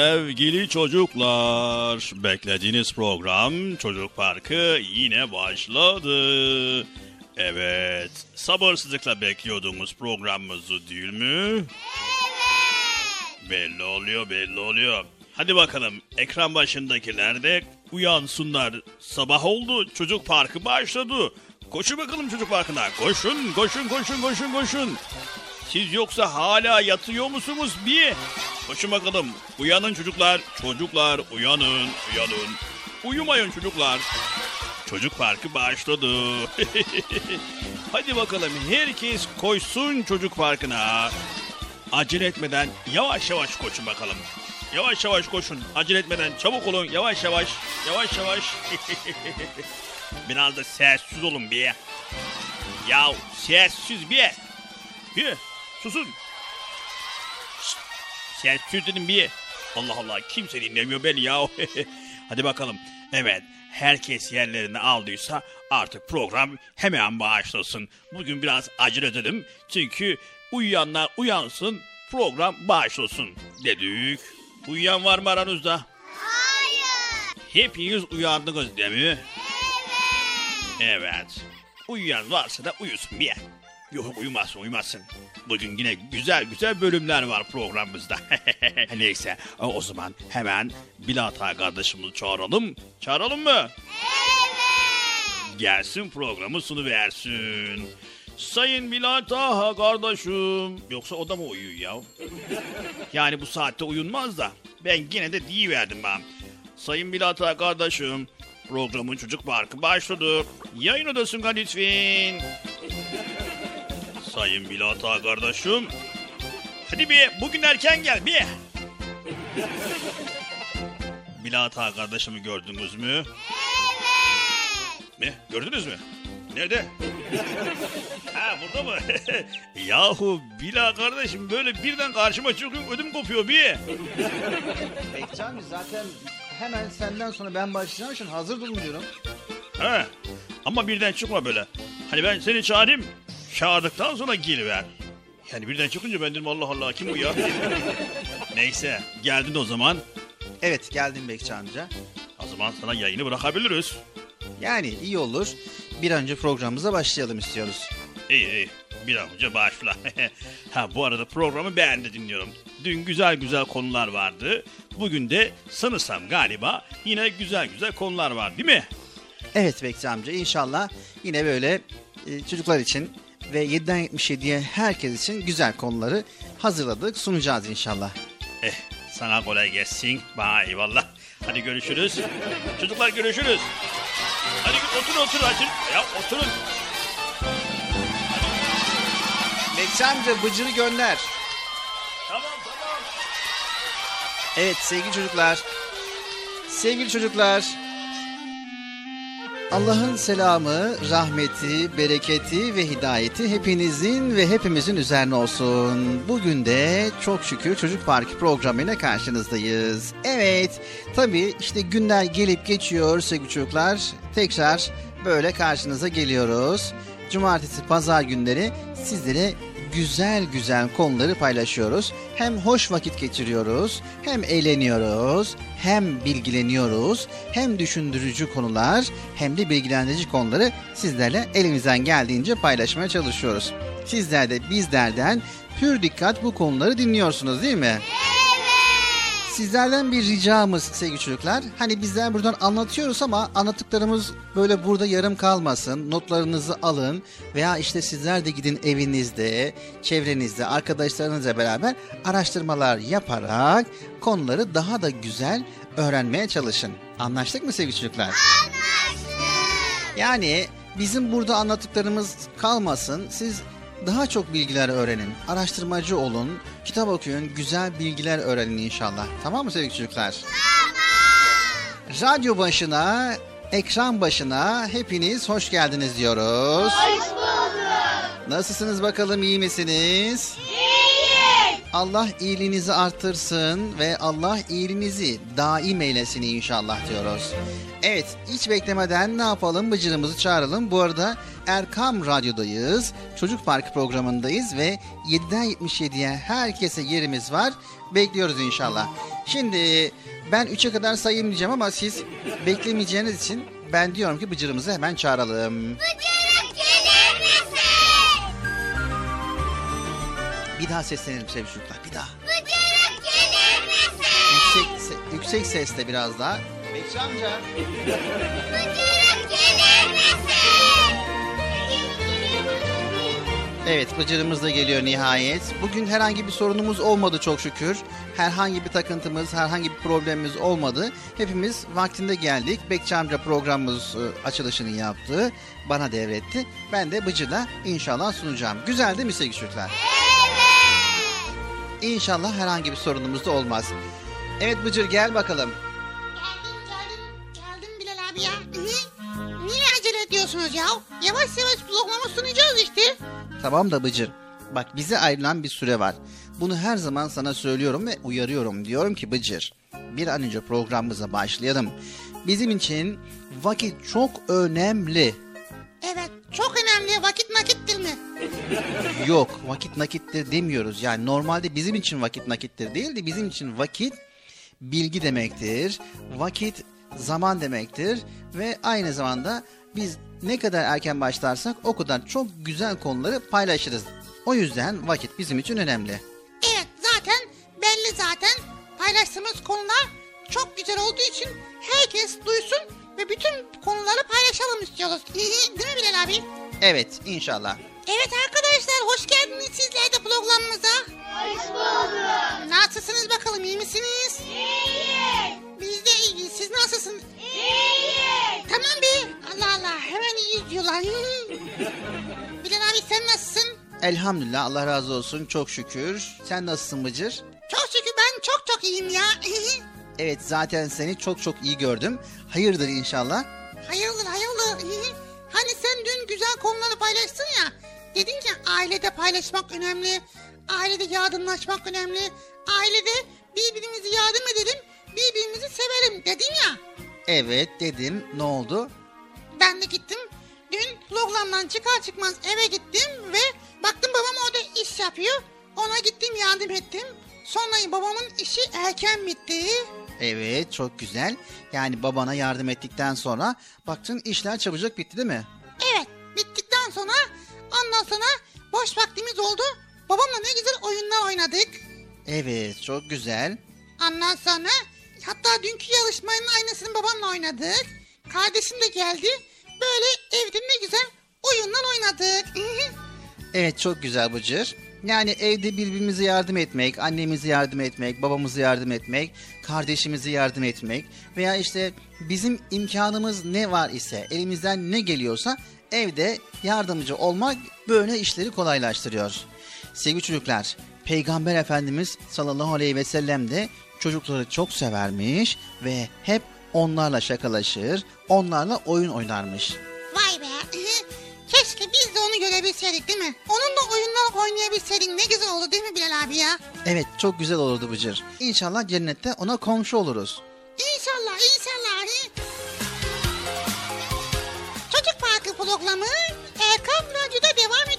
Sevgili çocuklar beklediğiniz program Çocuk Parkı yine başladı. Evet sabırsızlıkla bekliyordunuz programımızı değil mi? Evet. Belli oluyor belli oluyor. Hadi bakalım ekran başındakiler de uyansınlar. Sabah oldu çocuk parkı başladı. Koşun bakalım çocuk parkına. Koşun koşun koşun koşun koşun. Siz yoksa hala yatıyor musunuz bir? Koşun bakalım. Uyanın çocuklar. Çocuklar uyanın uyanın. Uyumayın çocuklar. Çocuk parkı başladı. Hadi bakalım herkes koşsun çocuk parkına. Acele etmeden yavaş yavaş koşun bakalım. Yavaş yavaş koşun. Acele etmeden çabuk olun. Yavaş yavaş. Yavaş yavaş. Biraz da sessiz olun bir. Ya sessiz bir. Bir. Susun. Şşt, Sessiz dedim bir. Allah Allah kimse dinlemiyor beni ya. Hadi bakalım. Evet herkes yerlerini aldıysa artık program hemen başlasın. Bugün biraz acele edelim. Çünkü uyuyanlar uyansın program başlasın dedik. Uyuyan var mı aranızda? Hayır. Hepiniz uyandınız değil mi? Evet. Uyuyan varsa da uyusun bir yer. Yok uyumazsın uyumazsın. Bugün yine güzel güzel bölümler var programımızda. Neyse o zaman hemen Bilata kardeşimizi çağıralım. Çağıralım mı? Evet. Gelsin programı sunuversin. Sayın Bilata kardeşim. Yoksa o da mı uyuyor ya? Yani bu saatte uyunmaz da. Ben yine de diyiverdim ben. Sayın Bilata kardeşim. Programın çocuk parkı başladı. Yayın odasına lütfen. Sayın Bilata kardeşim. Hadi bir bugün erken gel bir. Bilata kardeşimi gördünüz mü? Ne? Gördünüz mü? Nerede? ha burada mı? Yahu Bila kardeşim böyle birden karşıma çıkıyorum ödüm kopuyor bir. Bekçi zaten hemen senden sonra ben başlayacağım için hazır bulunuyorum. Ha. Ama birden çıkma böyle. Hani ben seni çağırayım. Çağırdıktan sonra geliver. Yani birden çıkınca ben dedim Allah Allah kim bu ya? Neyse geldin o zaman. Evet geldim Bekçi amca. O zaman sana yayını bırakabiliriz. Yani iyi olur. Bir an önce programımıza başlayalım istiyoruz. İyi iyi. Bir an önce başla. ha bu arada programı ben de dinliyorum. Dün güzel güzel konular vardı. Bugün de sanırsam galiba yine güzel güzel konular var değil mi? Evet Bekçi amca inşallah yine böyle e, çocuklar için ve 7'den 77'ye herkes için güzel konuları hazırladık sunacağız inşallah. Eh sana kolay gelsin. Bana eyvallah. Hadi görüşürüz. Çocuklar görüşürüz. Hadi otur otur hadi. Ya oturun. Bekçi amca bıcırı gönder. Tamam tamam. Evet sevgili çocuklar. Sevgili çocuklar. Allah'ın selamı, rahmeti, bereketi ve hidayeti hepinizin ve hepimizin üzerine olsun. Bugün de çok şükür Çocuk Parkı programıyla karşınızdayız. Evet, tabii işte günler gelip geçiyor sevgili çocuklar. Tekrar böyle karşınıza geliyoruz. Cumartesi, pazar günleri sizlere güzel güzel konuları paylaşıyoruz. Hem hoş vakit geçiriyoruz, hem eğleniyoruz, hem bilgileniyoruz, hem düşündürücü konular, hem de bilgilendirici konuları sizlerle elimizden geldiğince paylaşmaya çalışıyoruz. Sizler de bizlerden pür dikkat bu konuları dinliyorsunuz değil mi? Sizlerden bir ricamız sevgili çocuklar. Hani bizler buradan anlatıyoruz ama anlattıklarımız böyle burada yarım kalmasın. Notlarınızı alın veya işte sizler de gidin evinizde, çevrenizde, arkadaşlarınızla beraber araştırmalar yaparak konuları daha da güzel öğrenmeye çalışın. Anlaştık mı sevgili çocuklar? Anlaştık. Yani bizim burada anlattıklarımız kalmasın. Siz daha çok bilgiler öğrenin. Araştırmacı olun. Kitap okuyun. Güzel bilgiler öğrenin inşallah. Tamam mı sevgili çocuklar? Radyo başına, ekran başına hepiniz hoş geldiniz diyoruz. Hoş bulduk. Nasılsınız bakalım iyi misiniz? İyiyiz. Allah iyiliğinizi artırsın ve Allah iyiliğinizi daim eylesin inşallah diyoruz. Evet hiç beklemeden ne yapalım bıcırımızı çağıralım. Bu arada Erkam Radyo'dayız. Çocuk Parkı programındayız ve 7'den 77'ye herkese yerimiz var. Bekliyoruz inşallah. Şimdi ben 3'e kadar sayayım diyeceğim ama siz beklemeyeceğiniz için ben diyorum ki bıcırımızı hemen çağıralım. Bıcırık Bir daha seslenelim sevgili çocuklar bir daha. Bıcırık gelir misin? Yüksek, se- yüksek sesle biraz daha. Bekçi amca. Bıcırık gelir misin? Evet Bıcır'ımız da geliyor nihayet. Bugün herhangi bir sorunumuz olmadı çok şükür. Herhangi bir takıntımız, herhangi bir problemimiz olmadı. Hepimiz vaktinde geldik. Bekçi amca programımız e, açılışını yaptı. Bana devretti. Ben de Bıcır'la inşallah sunacağım. Güzel değil mi sevgili çocuklar? İnşallah herhangi bir sorunumuz da olmaz. Evet Bıcır gel bakalım. Geldim geldim geldim Bilal abi ya. Niye, niye acele ediyorsunuz ya? Yavaş yavaş bloklama sunacağız işte. Tamam da Bıcır. Bak bize ayrılan bir süre var. Bunu her zaman sana söylüyorum ve uyarıyorum. Diyorum ki Bıcır bir an önce programımıza başlayalım. Bizim için vakit çok önemli. Evet çok önemli vakit nakittir mi? Yok vakit nakittir demiyoruz. Yani normalde bizim için vakit nakittir değil de bizim için vakit bilgi demektir. Vakit zaman demektir ve aynı zamanda biz ne kadar erken başlarsak o kadar çok güzel konuları paylaşırız. O yüzden vakit bizim için önemli. Evet zaten belli zaten. Paylaştığımız konular çok güzel olduğu için herkes duysun ve bütün konuları paylaşalım istiyoruz. Değil mi Bilal abi? Evet inşallah. Evet arkadaşlar hoş geldiniz sizler de programımıza. Hoş bulduk. Nasılsınız bakalım iyi misiniz? İyiyiz. Biz de iyiyiz. Siz nasılsınız? İyiyiz. Tamam be. Allah Allah hemen iyiyiz diyorlar. Bilal abi sen nasılsın? Elhamdülillah Allah razı olsun çok şükür. Sen nasılsın Bıcır? Çok şükür ben çok çok iyiyim ya. Evet zaten seni çok çok iyi gördüm. Hayırdır inşallah. hayırdır hayırdır. hani sen dün güzel konuları paylaştın ya. Dedin ki ailede paylaşmak önemli. Ailede yardımlaşmak önemli. Ailede birbirimizi yardım edelim. Birbirimizi severim dedin ya. Evet dedim ne oldu? Ben de gittim. Dün programdan çıkar çıkmaz eve gittim ve baktım babam orada iş yapıyor. Ona gittim yardım ettim. Sonra babamın işi erken bitti. Evet çok güzel. Yani babana yardım ettikten sonra baktın işler çabucak bitti değil mi? Evet bittikten sonra ondan sonra boş vaktimiz oldu. Babamla ne güzel oyunlar oynadık. Evet çok güzel. Ondan sonra hatta dünkü yarışmanın aynısını babamla oynadık. Kardeşim de geldi. Böyle evde ne güzel oyunlar oynadık. Evet çok güzel Bıcır. Yani evde birbirimize yardım etmek, annemize yardım etmek, babamıza yardım etmek, kardeşimize yardım etmek veya işte bizim imkanımız ne var ise, elimizden ne geliyorsa evde yardımcı olmak böyle işleri kolaylaştırıyor. Sevgili çocuklar, Peygamber Efendimiz sallallahu aleyhi ve sellem de çocukları çok severmiş ve hep onlarla şakalaşır, onlarla oyun oynarmış. Vay be. Keşke biz de onu görebilseydik değil mi? Onunla oyunlar oynayabilseydik ne güzel olur değil mi Bilal abi ya? Evet çok güzel olurdu Bıcır. İnşallah cennette ona komşu oluruz. İnşallah inşallah. Çocuk Parkı programı Erkam Radyo'da devam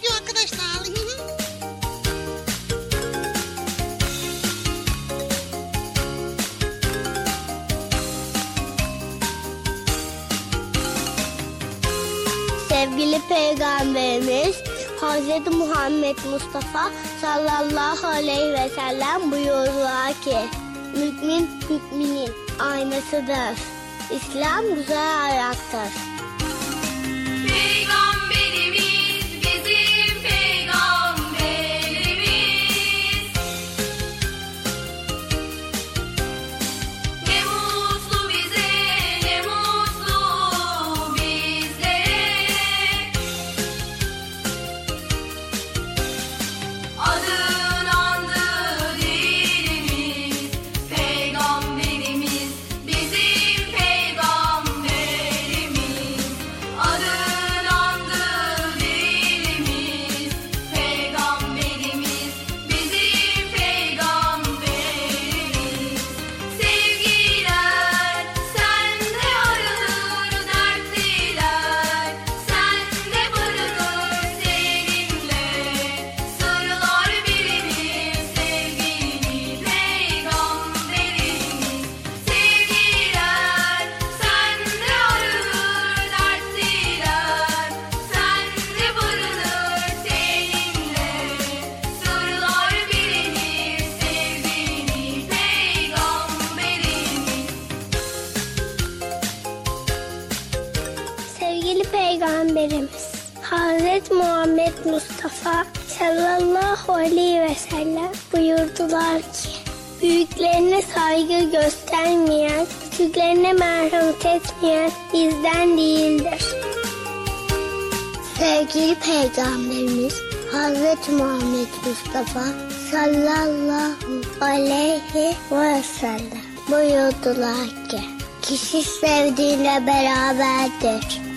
Sevgili Peygamberimiz Hz. Muhammed Mustafa sallallahu aleyhi ve sellem buyurdular ki Mümin müminin aynasıdır. İslam güzel ayaktır. Peygamberimiz Hazreti Muhammed Mustafa sallallahu aleyhi ve sellem buyurdular ki Büyüklerine saygı göstermeyen, küçüklerine merhamet etmeyen bizden değildir. Sevgili Peygamberimiz Hazreti Muhammed Mustafa sallallahu aleyhi ve sellem buyurdular ki kişi sevdiğiyle beraberdir.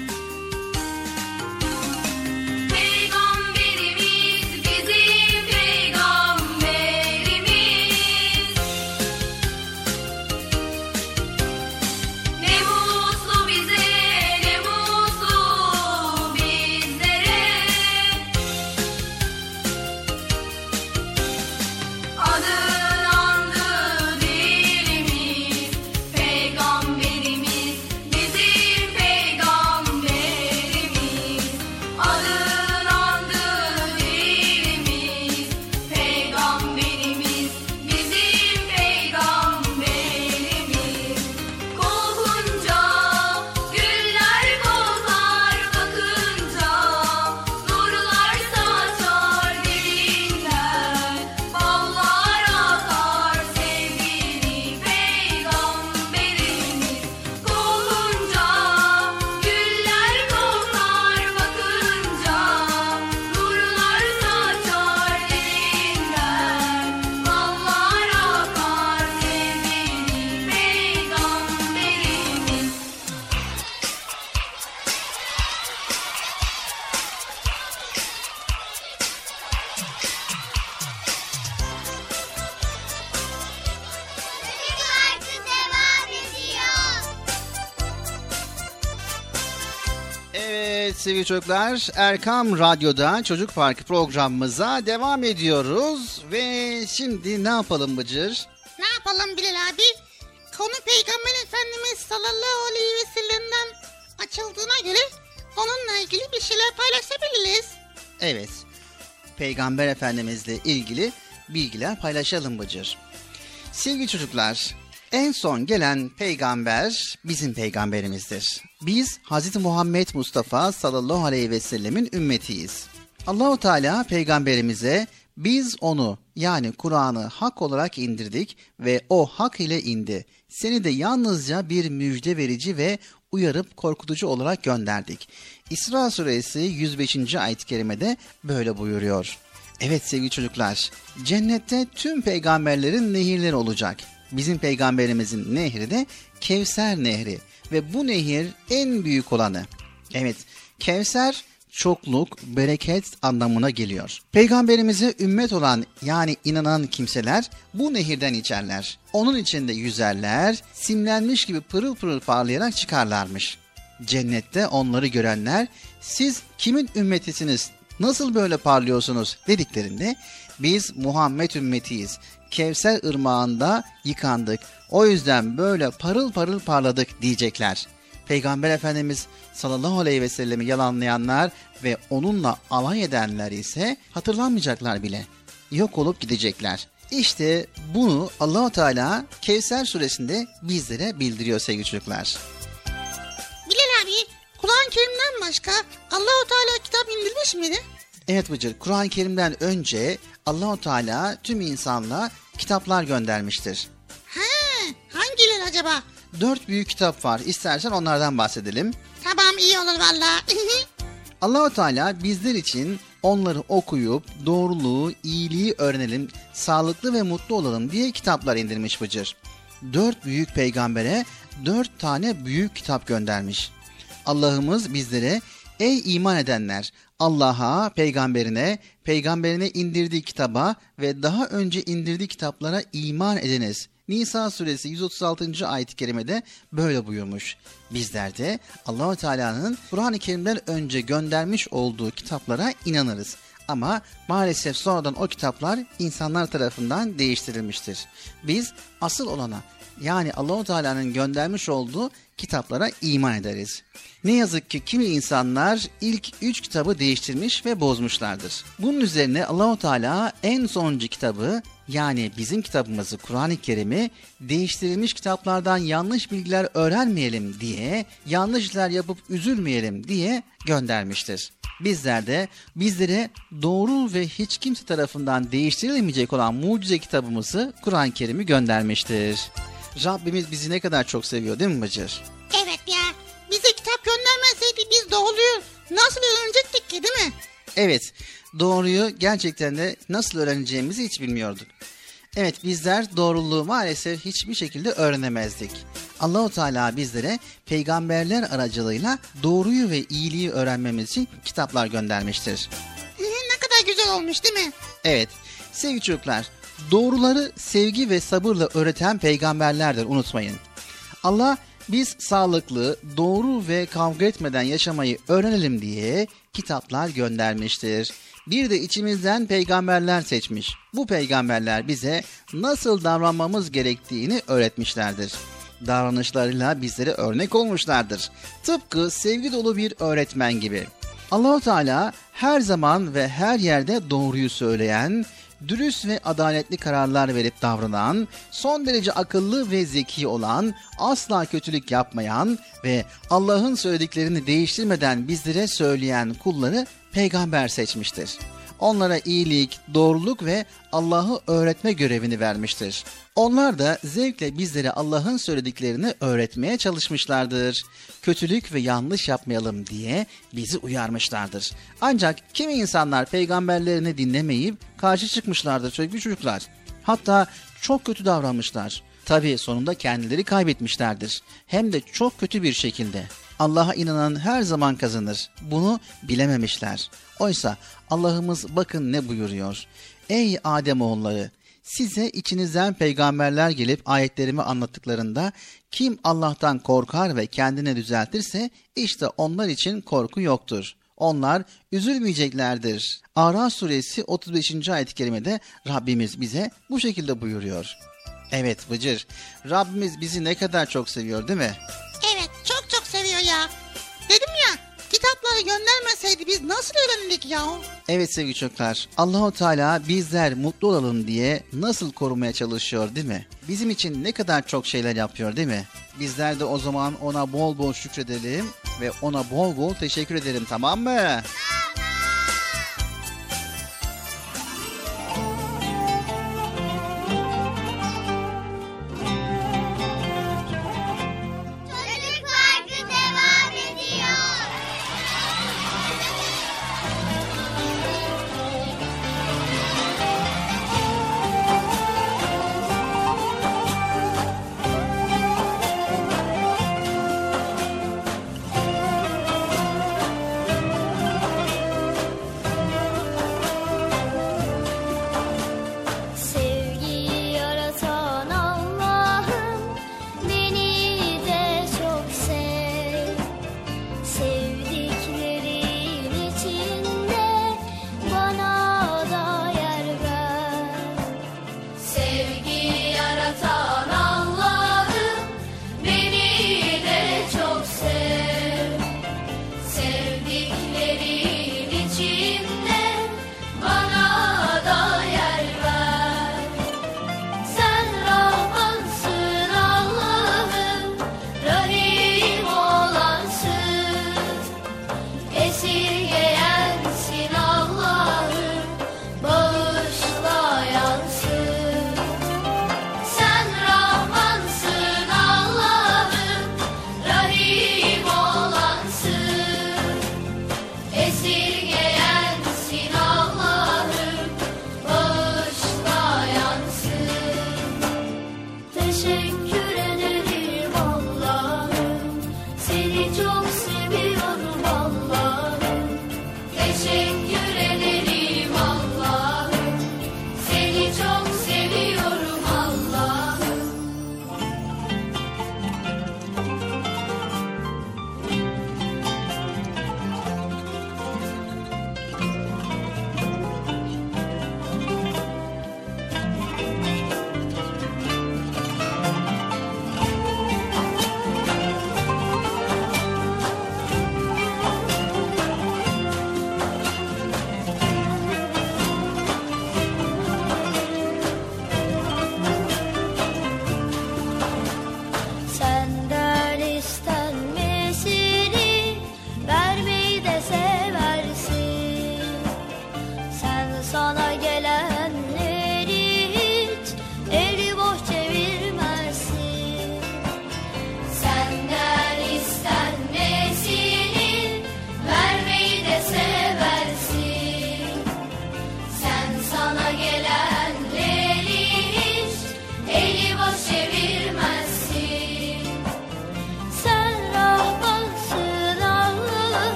Sevgili çocuklar Erkam Radyo'da Çocuk Parkı programımıza devam ediyoruz. Ve şimdi ne yapalım Bıcır? Ne yapalım Bilal abi? Konu Peygamber Efendimiz sallallahu aleyhi ve sellem'den açıldığına göre onunla ilgili bir şeyler paylaşabiliriz. Evet Peygamber Efendimizle ilgili bilgiler paylaşalım Bıcır. Sevgili çocuklar en son gelen peygamber bizim peygamberimizdir. Biz Hz. Muhammed Mustafa sallallahu aleyhi ve sellemin ümmetiyiz. Allahu Teala peygamberimize biz onu yani Kur'an'ı hak olarak indirdik ve o hak ile indi. Seni de yalnızca bir müjde verici ve uyarıp korkutucu olarak gönderdik. İsra suresi 105. ayet-i kerimede böyle buyuruyor. Evet sevgili çocuklar, cennette tüm peygamberlerin nehirleri olacak. Bizim peygamberimizin nehri de Kevser Nehri ve bu nehir en büyük olanı. Evet, Kevser çokluk, bereket anlamına geliyor. Peygamberimize ümmet olan yani inanan kimseler bu nehirden içerler. Onun içinde yüzerler, simlenmiş gibi pırıl pırıl parlayarak çıkarlarmış. Cennette onları görenler siz kimin ümmetisiniz, nasıl böyle parlıyorsunuz dediklerinde biz Muhammed ümmetiyiz. Kevser ırmağında yıkandık. O yüzden böyle parıl parıl parladık diyecekler. Peygamber Efendimiz sallallahu aleyhi ve sellemi yalanlayanlar ve onunla alay edenler ise hatırlanmayacaklar bile. Yok olup gidecekler. İşte bunu Allahu Teala Kevser suresinde bizlere bildiriyor sevgili çocuklar. Bilal abi Kur'an-ı Kerim'den başka Allahu Teala kitap indirmiş miydi? Evet Bıcır, Kur'an-ı Kerim'den önce Allahu Teala tüm insanlığa kitaplar göndermiştir. Hangileri acaba? Dört büyük kitap var. İstersen onlardan bahsedelim. Tamam iyi olur valla. Allahu Teala bizler için onları okuyup doğruluğu, iyiliği öğrenelim, sağlıklı ve mutlu olalım diye kitaplar indirmiş Bıcır. Dört büyük peygambere dört tane büyük kitap göndermiş. Allah'ımız bizlere ey iman edenler Allah'a, peygamberine, peygamberine indirdiği kitaba ve daha önce indirdiği kitaplara iman ediniz. Nisa suresi 136. ayet-i kerimede böyle buyurmuş. Bizler de Allahu Teala'nın Kur'an-ı Kerim'den önce göndermiş olduğu kitaplara inanırız. Ama maalesef sonradan o kitaplar insanlar tarafından değiştirilmiştir. Biz asıl olana Yani Allahu Teala'nın göndermiş olduğu kitaplara iman ederiz. Ne yazık ki kimi insanlar ilk üç kitabı değiştirmiş ve bozmuşlardır. Bunun üzerine Allahu Teala en sonuncu kitabı yani bizim kitabımızı Kur'an-ı Kerim'i değiştirilmiş kitaplardan yanlış bilgiler öğrenmeyelim diye, yanlış işler yapıp üzülmeyelim diye göndermiştir. Bizler de bizlere doğru ve hiç kimse tarafından değiştirilemeyecek olan mucize kitabımızı Kur'an-ı Kerim'i göndermiştir. Rabbimiz bizi ne kadar çok seviyor değil mi Bıcır? Evet ya. Bize kitap göndermeseydi biz doğruyu nasıl öğrenecektik ki değil mi? Evet, doğruyu gerçekten de nasıl öğreneceğimizi hiç bilmiyorduk. Evet, bizler doğruluğu maalesef hiçbir şekilde öğrenemezdik. Allahu Teala bizlere peygamberler aracılığıyla doğruyu ve iyiliği öğrenmemiz için kitaplar göndermiştir. Hı, ne kadar güzel olmuş değil mi? Evet, sevgili çocuklar, doğruları sevgi ve sabırla öğreten peygamberlerdir unutmayın. Allah biz sağlıklı, doğru ve kavga etmeden yaşamayı öğrenelim diye kitaplar göndermiştir. Bir de içimizden peygamberler seçmiş. Bu peygamberler bize nasıl davranmamız gerektiğini öğretmişlerdir. Davranışlarıyla bizlere örnek olmuşlardır. Tıpkı sevgi dolu bir öğretmen gibi. Allahu Teala her zaman ve her yerde doğruyu söyleyen, dürüst ve adaletli kararlar verip davranan, son derece akıllı ve zeki olan, asla kötülük yapmayan ve Allah'ın söylediklerini değiştirmeden bizlere söyleyen kulları peygamber seçmiştir. Onlara iyilik, doğruluk ve Allah'ı öğretme görevini vermiştir. Onlar da zevkle bizlere Allah'ın söylediklerini öğretmeye çalışmışlardır. Kötülük ve yanlış yapmayalım diye bizi uyarmışlardır. Ancak kimi insanlar peygamberlerini dinlemeyip karşı çıkmışlardır sevgili çocuklar. Hatta çok kötü davranmışlar. Tabi sonunda kendileri kaybetmişlerdir. Hem de çok kötü bir şekilde. Allah'a inanan her zaman kazanır. Bunu bilememişler. Oysa Allah'ımız bakın ne buyuruyor. Ey Adem oğulları size içinizden peygamberler gelip ayetlerimi anlattıklarında kim Allah'tan korkar ve kendini düzeltirse işte onlar için korku yoktur. Onlar üzülmeyeceklerdir. Ara suresi 35. ayet-i kerimede Rabbimiz bize bu şekilde buyuruyor. Evet Bıcır, Rabbimiz bizi ne kadar çok seviyor değil mi? Evet ya. Dedim ya kitapları göndermeseydi biz nasıl öğrendik ya? Evet sevgili çocuklar, Allahu Teala bizler mutlu olalım diye nasıl korumaya çalışıyor değil mi? Bizim için ne kadar çok şeyler yapıyor değil mi? Bizler de o zaman ona bol bol şükredelim ve ona bol bol teşekkür edelim tamam mı? Çocuk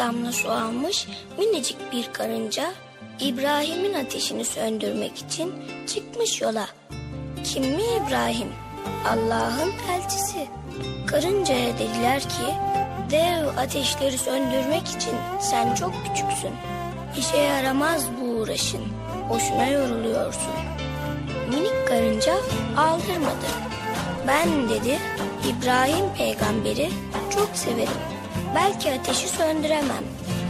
damla su almış minicik bir karınca İbrahim'in ateşini söndürmek için çıkmış yola. Kim mi İbrahim? Allah'ın elçisi. Karıncaya dediler ki dev ateşleri söndürmek için sen çok küçüksün. İşe yaramaz bu uğraşın. Boşuna yoruluyorsun. Minik karınca aldırmadı. Ben dedi İbrahim peygamberi çok severim. Belki ateşi söndüremem.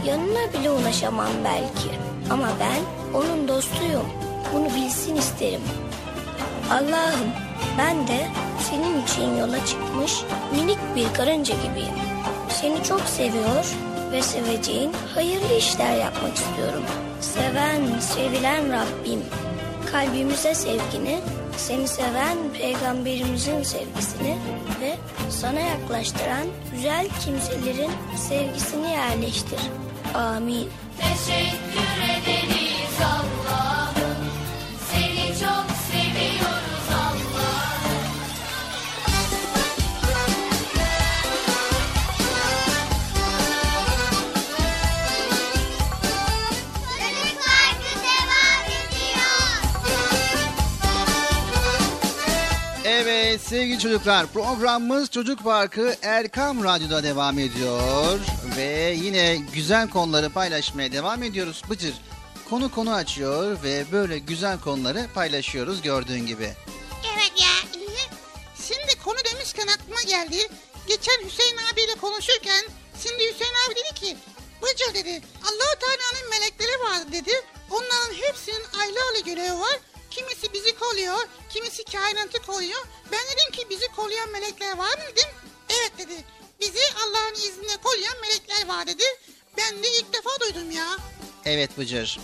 Yanına bile ulaşamam belki. Ama ben onun dostuyum. Bunu bilsin isterim. Allah'ım ben de senin için yola çıkmış minik bir karınca gibiyim. Seni çok seviyor ve seveceğin hayırlı işler yapmak istiyorum. Seven, sevilen Rabbim kalbimize sevgini, seni seven peygamberimizin sevgisini ve sana yaklaştıran güzel kimselerin sevgisini yerleştir. Amin. Teşekkür ederiz Allah'ım, sevgili çocuklar programımız Çocuk Parkı Erkam Radyo'da devam ediyor. Ve yine güzel konuları paylaşmaya devam ediyoruz Bıcır. Konu konu açıyor ve böyle güzel konuları paylaşıyoruz gördüğün gibi. Evet ya. Şimdi konu demişken aklıma geldi. Geçen Hüseyin abiyle konuşurken şimdi Hüseyin abi dedi ki Bıcır dedi Allahu Teala'nın melekleri var dedi. Onların hepsinin ayrı ayrı görevi var. Kimisi bizi koruyor, kimisi kainatı koruyor. Ben dedim ki bizi koruyan melekler var mı dedim. Evet dedi. Bizi Allah'ın izniyle koruyan melekler var dedi. Ben de ilk defa duydum ya. Evet Bıcır.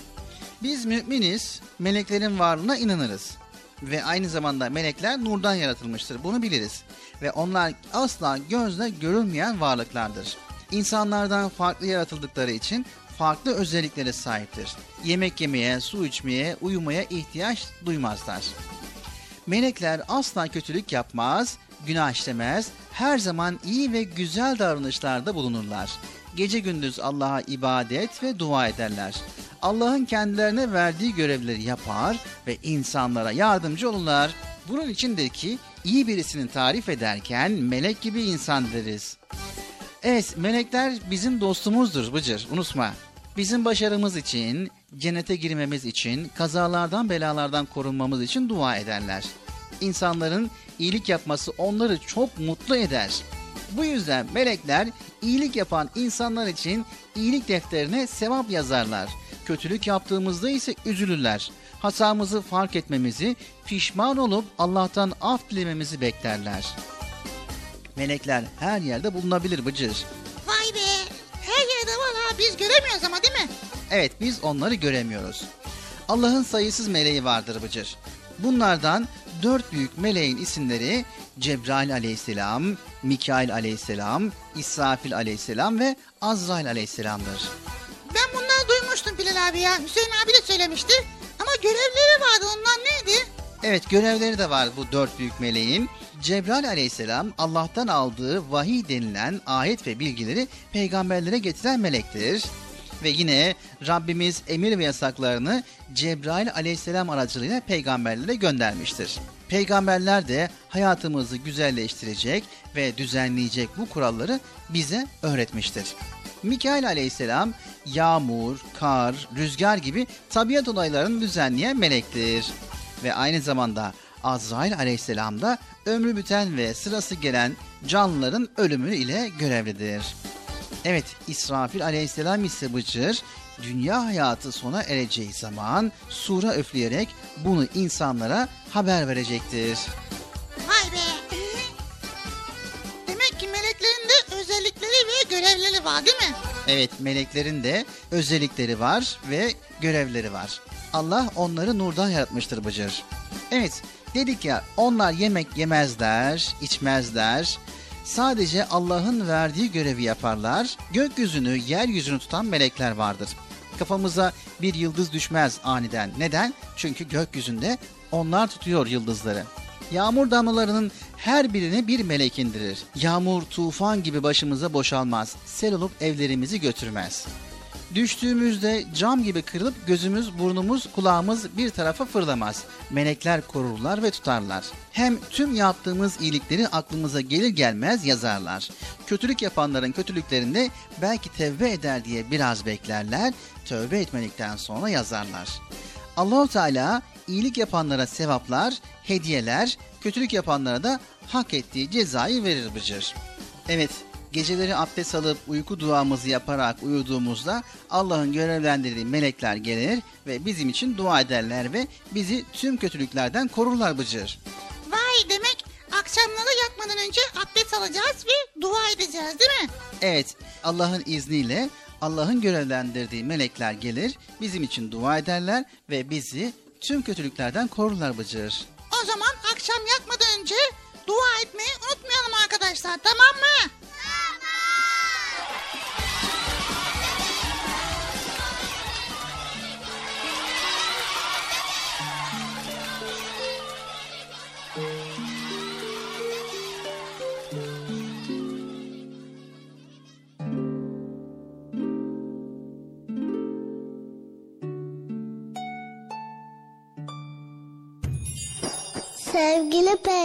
Biz müminiz, meleklerin varlığına inanırız. Ve aynı zamanda melekler nurdan yaratılmıştır. Bunu biliriz. Ve onlar asla gözle görülmeyen varlıklardır. İnsanlardan farklı yaratıldıkları için farklı özelliklere sahiptir. Yemek yemeye, su içmeye, uyumaya ihtiyaç duymazlar. Melekler asla kötülük yapmaz, günah işlemez, her zaman iyi ve güzel davranışlarda bulunurlar. Gece gündüz Allah'a ibadet ve dua ederler. Allah'ın kendilerine verdiği görevleri yapar ve insanlara yardımcı olurlar. Bunun içindir ki iyi birisini tarif ederken melek gibi insan deriz. Evet, melekler bizim dostumuzdur Bıcır, unutma. Bizim başarımız için, cennete girmemiz için, kazalardan belalardan korunmamız için dua ederler. İnsanların iyilik yapması onları çok mutlu eder. Bu yüzden melekler iyilik yapan insanlar için iyilik defterine sevap yazarlar. Kötülük yaptığımızda ise üzülürler. Hatamızı fark etmemizi, pişman olup Allah'tan af dilememizi beklerler. Melekler her yerde bulunabilir Bıcır. Biz göremiyoruz ama değil mi? Evet biz onları göremiyoruz. Allah'ın sayısız meleği vardır Bıcır. Bunlardan dört büyük meleğin isimleri Cebrail aleyhisselam, Mikail aleyhisselam, İsrafil aleyhisselam ve Azrail aleyhisselamdır. Ben bunları duymuştum Bilal abi ya. Hüseyin abi de söylemişti. Ama görevleri vardı onlar neydi? Evet görevleri de var bu dört büyük meleğin. Cebrail aleyhisselam Allah'tan aldığı vahiy denilen ayet ve bilgileri peygamberlere getiren melektir. Ve yine Rabbimiz emir ve yasaklarını Cebrail aleyhisselam aracılığıyla peygamberlere göndermiştir. Peygamberler de hayatımızı güzelleştirecek ve düzenleyecek bu kuralları bize öğretmiştir. Mikail aleyhisselam yağmur, kar, rüzgar gibi tabiat olaylarını düzenleyen melektir. Ve aynı zamanda Azrail aleyhisselam da ömrü biten ve sırası gelen canlıların ölümü ile görevlidir. Evet İsrafil aleyhisselam ise Bıcır dünya hayatı sona ereceği zaman sura üfleyerek bunu insanlara haber verecektir. Vay be. Demek ki meleklerin de özellikleri ve görevleri var değil mi? Evet meleklerin de özellikleri var ve görevleri var. Allah onları nurdan yaratmıştır Bıcır. Evet dedik ya onlar yemek yemezler, içmezler. Sadece Allah'ın verdiği görevi yaparlar. Gökyüzünü, yeryüzünü tutan melekler vardır. Kafamıza bir yıldız düşmez aniden. Neden? Çünkü gökyüzünde onlar tutuyor yıldızları. Yağmur damlalarının her birini bir melek indirir. Yağmur tufan gibi başımıza boşalmaz. Sel olup evlerimizi götürmez. Düştüğümüzde cam gibi kırılıp gözümüz, burnumuz, kulağımız bir tarafa fırlamaz. Melekler korurlar ve tutarlar. Hem tüm yaptığımız iyilikleri aklımıza gelir gelmez yazarlar. Kötülük yapanların kötülüklerinde belki tevbe eder diye biraz beklerler. Tövbe etmedikten sonra yazarlar. Allahu Teala iyilik yapanlara sevaplar, hediyeler, kötülük yapanlara da hak ettiği cezayı verir Bıcır. Evet, geceleri abdest alıp uyku duamızı yaparak uyuduğumuzda Allah'ın görevlendirdiği melekler gelir ve bizim için dua ederler ve bizi tüm kötülüklerden korurlar Bıcır. Vay demek akşamları yatmadan önce abdest alacağız ve dua edeceğiz değil mi? Evet, Allah'ın izniyle Allah'ın görevlendirdiği melekler gelir, bizim için dua ederler ve bizi tüm kötülüklerden korurlar Bıcır. O zaman akşam yatmadan önce dua etmeyi unutmayalım arkadaşlar tamam mı?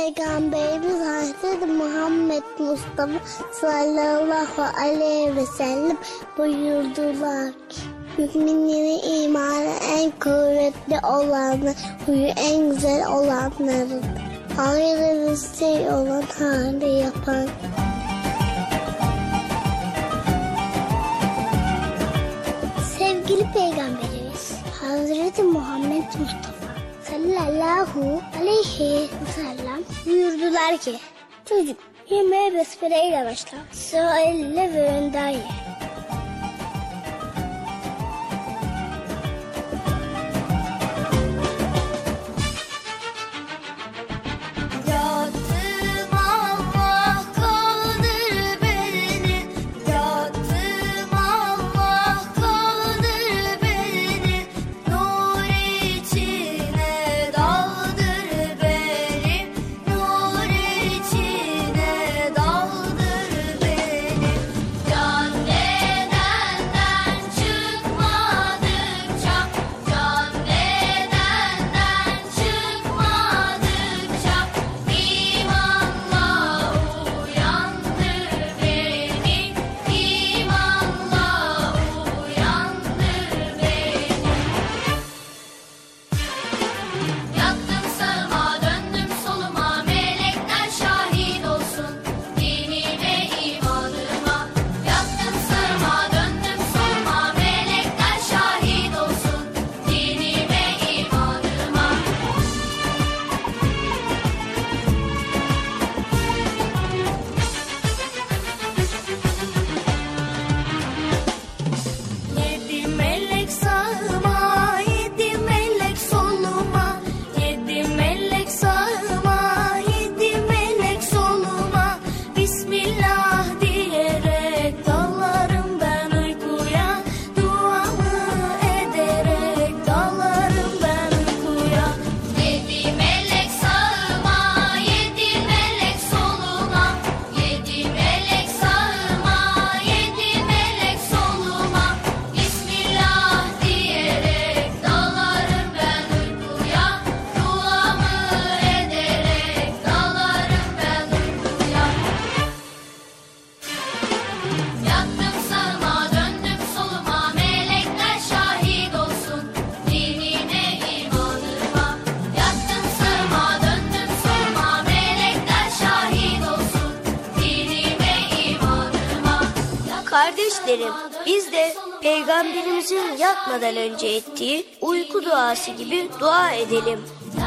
Peygamberimiz Hazreti Muhammed Mustafa sallallahu aleyhi ve sellem buyurdular ki Müminlerin imanı en kuvvetli olanı, huyu en güzel olanlarıdır. Hayırlı şey olan hali yapan. Sevgili Peygamberimiz Hazreti Muhammed Mustafa sallallahu aleyhi ve sellem buyurdular ki Çocuk yemeğe besmeleyle başla. Sonra elle ve önden ye. Peygamberimizin yatmadan önce ettiği uyku duası gibi dua edelim.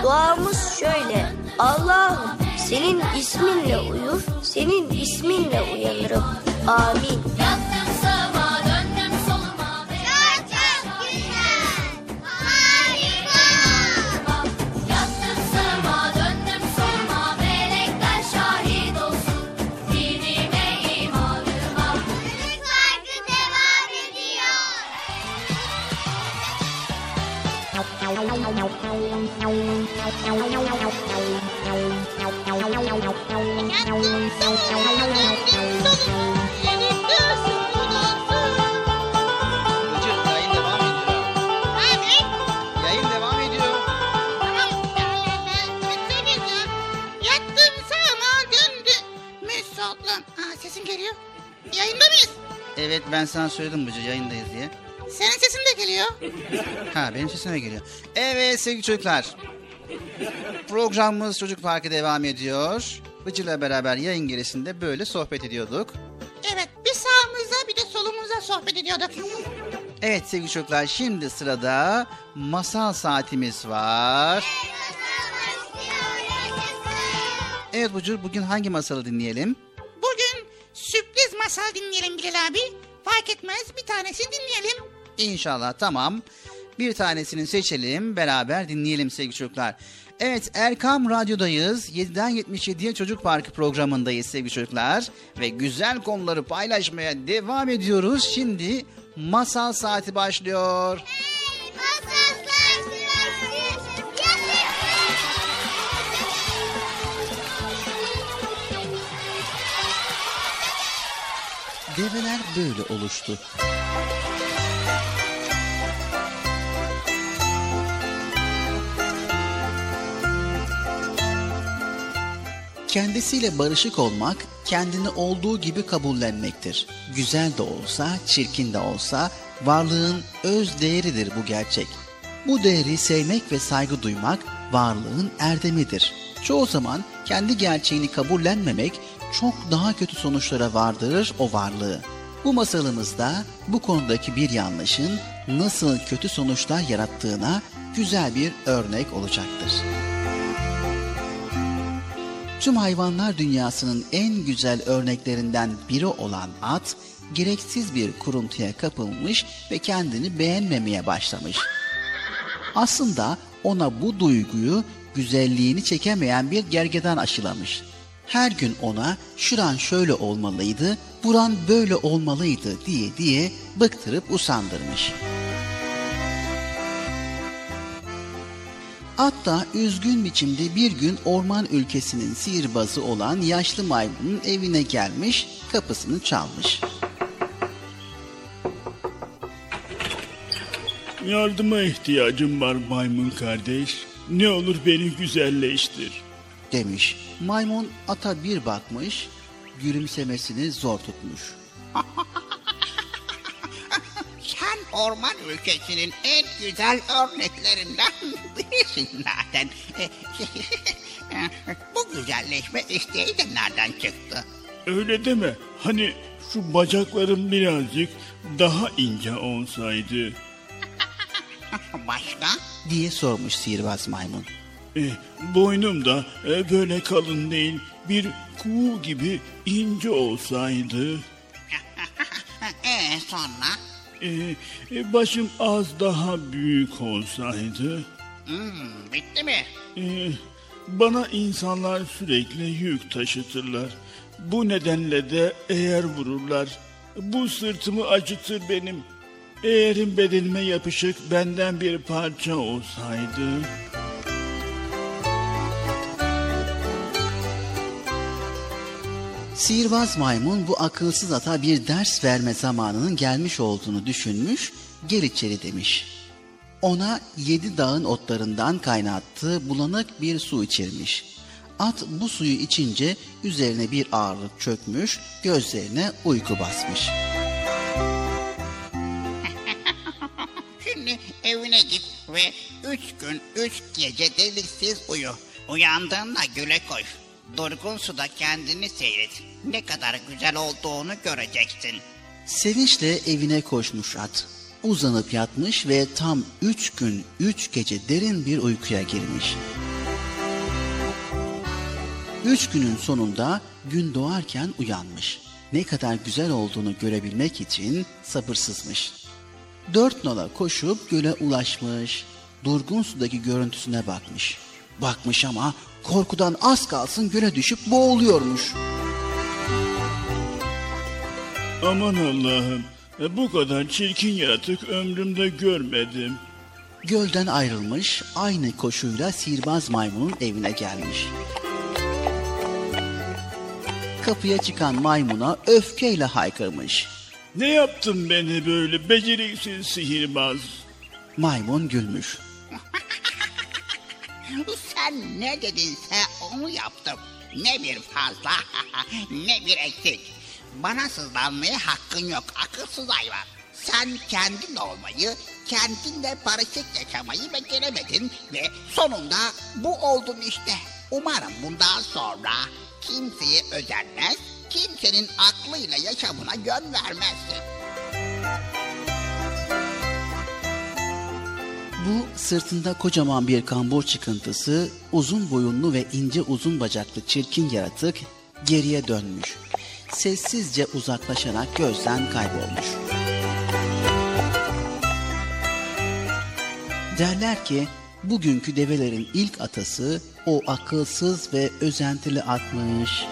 Duamız şöyle. Allah'ım senin isminle uyur, senin isminle uyanırım. Amin. Söyledim Bıcır yayındayız diye. Senin sesin de geliyor. Ha benim sesime geliyor. Evet sevgili çocuklar. Programımız Çocuk Parkı devam ediyor. Bıcır'la beraber yayın gerisinde böyle sohbet ediyorduk. Evet bir sağımıza bir de solumuza sohbet ediyorduk. Evet sevgili çocuklar şimdi sırada masal saatimiz var. Evet Bıcır bugün hangi masalı dinleyelim? Bugün sürpriz masal dinleyelim Bilal abi. Fark etmez bir tanesini dinleyelim. İnşallah tamam. Bir tanesini seçelim beraber dinleyelim sevgili çocuklar. Evet Erkam Radyo'dayız. 7'den 77'ye Çocuk Parkı programındayız sevgili çocuklar. Ve güzel konuları paylaşmaya devam ediyoruz. Şimdi masal saati başlıyor. Masaslar sırası. Yaşasın. Develer böyle oluştu. Kendisiyle barışık olmak, kendini olduğu gibi kabullenmektir. Güzel de olsa, çirkin de olsa varlığın öz değeridir bu gerçek. Bu değeri sevmek ve saygı duymak varlığın erdemidir. Çoğu zaman kendi gerçeğini kabullenmemek çok daha kötü sonuçlara vardırır o varlığı. Bu masalımızda bu konudaki bir yanlışın nasıl kötü sonuçlar yarattığına güzel bir örnek olacaktır. Tüm hayvanlar dünyasının en güzel örneklerinden biri olan at, gereksiz bir kuruntuya kapılmış ve kendini beğenmemeye başlamış. Aslında ona bu duyguyu güzelliğini çekemeyen bir gergedan aşılamış. Her gün ona şuran şöyle olmalıydı, buran böyle olmalıydı diye diye bıktırıp usandırmış. At da üzgün biçimde bir gün orman ülkesinin sihirbazı olan yaşlı maymunun evine gelmiş, kapısını çalmış. Yardıma ihtiyacım var maymun kardeş. Ne olur beni güzelleştir. Demiş. Maymun ata bir bakmış, gülümsemesini zor tutmuş. Sen orman ülkesinin en güzel örneklerinden birisin zaten. Bu güzelleşme isteği de nereden çıktı? Öyle deme. Hani şu bacaklarım birazcık daha ince olsaydı. Başka? diye sormuş sihirbaz maymun. E, boynum da e, böyle kalın değil, bir kuğu gibi ince olsaydı. Ee sonra? E, e, başım az daha büyük olsaydı. Hmm, bitti mi? E, bana insanlar sürekli yük taşıtırlar. Bu nedenle de eğer vururlar. Bu sırtımı acıtır benim. Eğerim bedenime yapışık benden bir parça olsaydı. Sihirbaz maymun bu akılsız ata bir ders verme zamanının gelmiş olduğunu düşünmüş, gel içeri demiş. Ona yedi dağın otlarından kaynattığı bulanık bir su içirmiş. At bu suyu içince üzerine bir ağırlık çökmüş, gözlerine uyku basmış. Şimdi evine git ve üç gün üç gece deliksiz uyu. Uyandığında güle koy. Durgun suda kendini seyret. Ne kadar güzel olduğunu göreceksin. Sevinçle evine koşmuş at. Uzanıp yatmış ve tam üç gün üç gece derin bir uykuya girmiş. Üç günün sonunda gün doğarken uyanmış. Ne kadar güzel olduğunu görebilmek için sabırsızmış. Dört nala koşup göle ulaşmış. Durgun sudaki görüntüsüne bakmış. Bakmış ama korkudan az kalsın göle düşüp boğuluyormuş. Aman Allah'ım. e, Bu kadar çirkin yaratık ömrümde görmedim. Gölden ayrılmış, aynı koşuyla sihirbaz maymunun evine gelmiş. Kapıya çıkan maymuna öfkeyle haykırmış. Ne yaptın beni böyle beceriksiz sihirbaz? Maymun gülmüş. Sen ne dedinse onu yaptım. Ne bir fazla ne bir eksik. Bana sızlanmaya hakkın yok akılsız hayvan. Sen kendin olmayı, kendinle barışık yaşamayı beceremedin ve sonunda bu oldun işte. Umarım bundan sonra kimseye özenmez, kimsenin aklıyla yaşamına yön vermezsin. Bu sırtında kocaman bir kambur çıkıntısı, uzun boyunlu ve ince uzun bacaklı çirkin yaratık geriye dönmüş. Sessizce uzaklaşarak gözden kaybolmuş. Derler ki bugünkü develerin ilk atası o akılsız ve özentili atmış.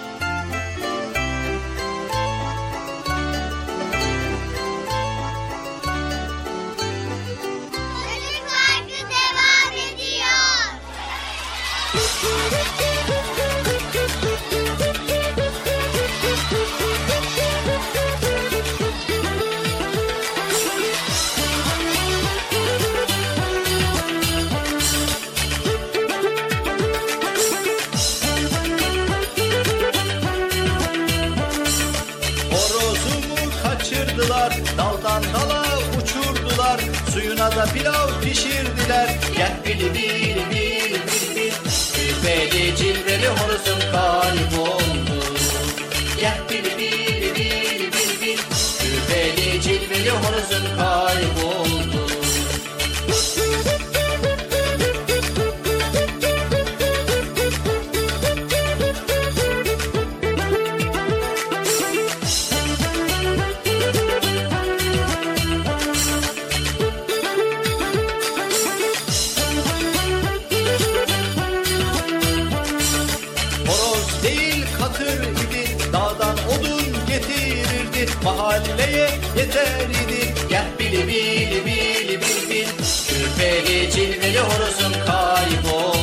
Pilav pişirdiler. Gel bili Mahalleye yeter idi. Gel bili bili bili bili bil Şüpheli cilveli horozum kayboldu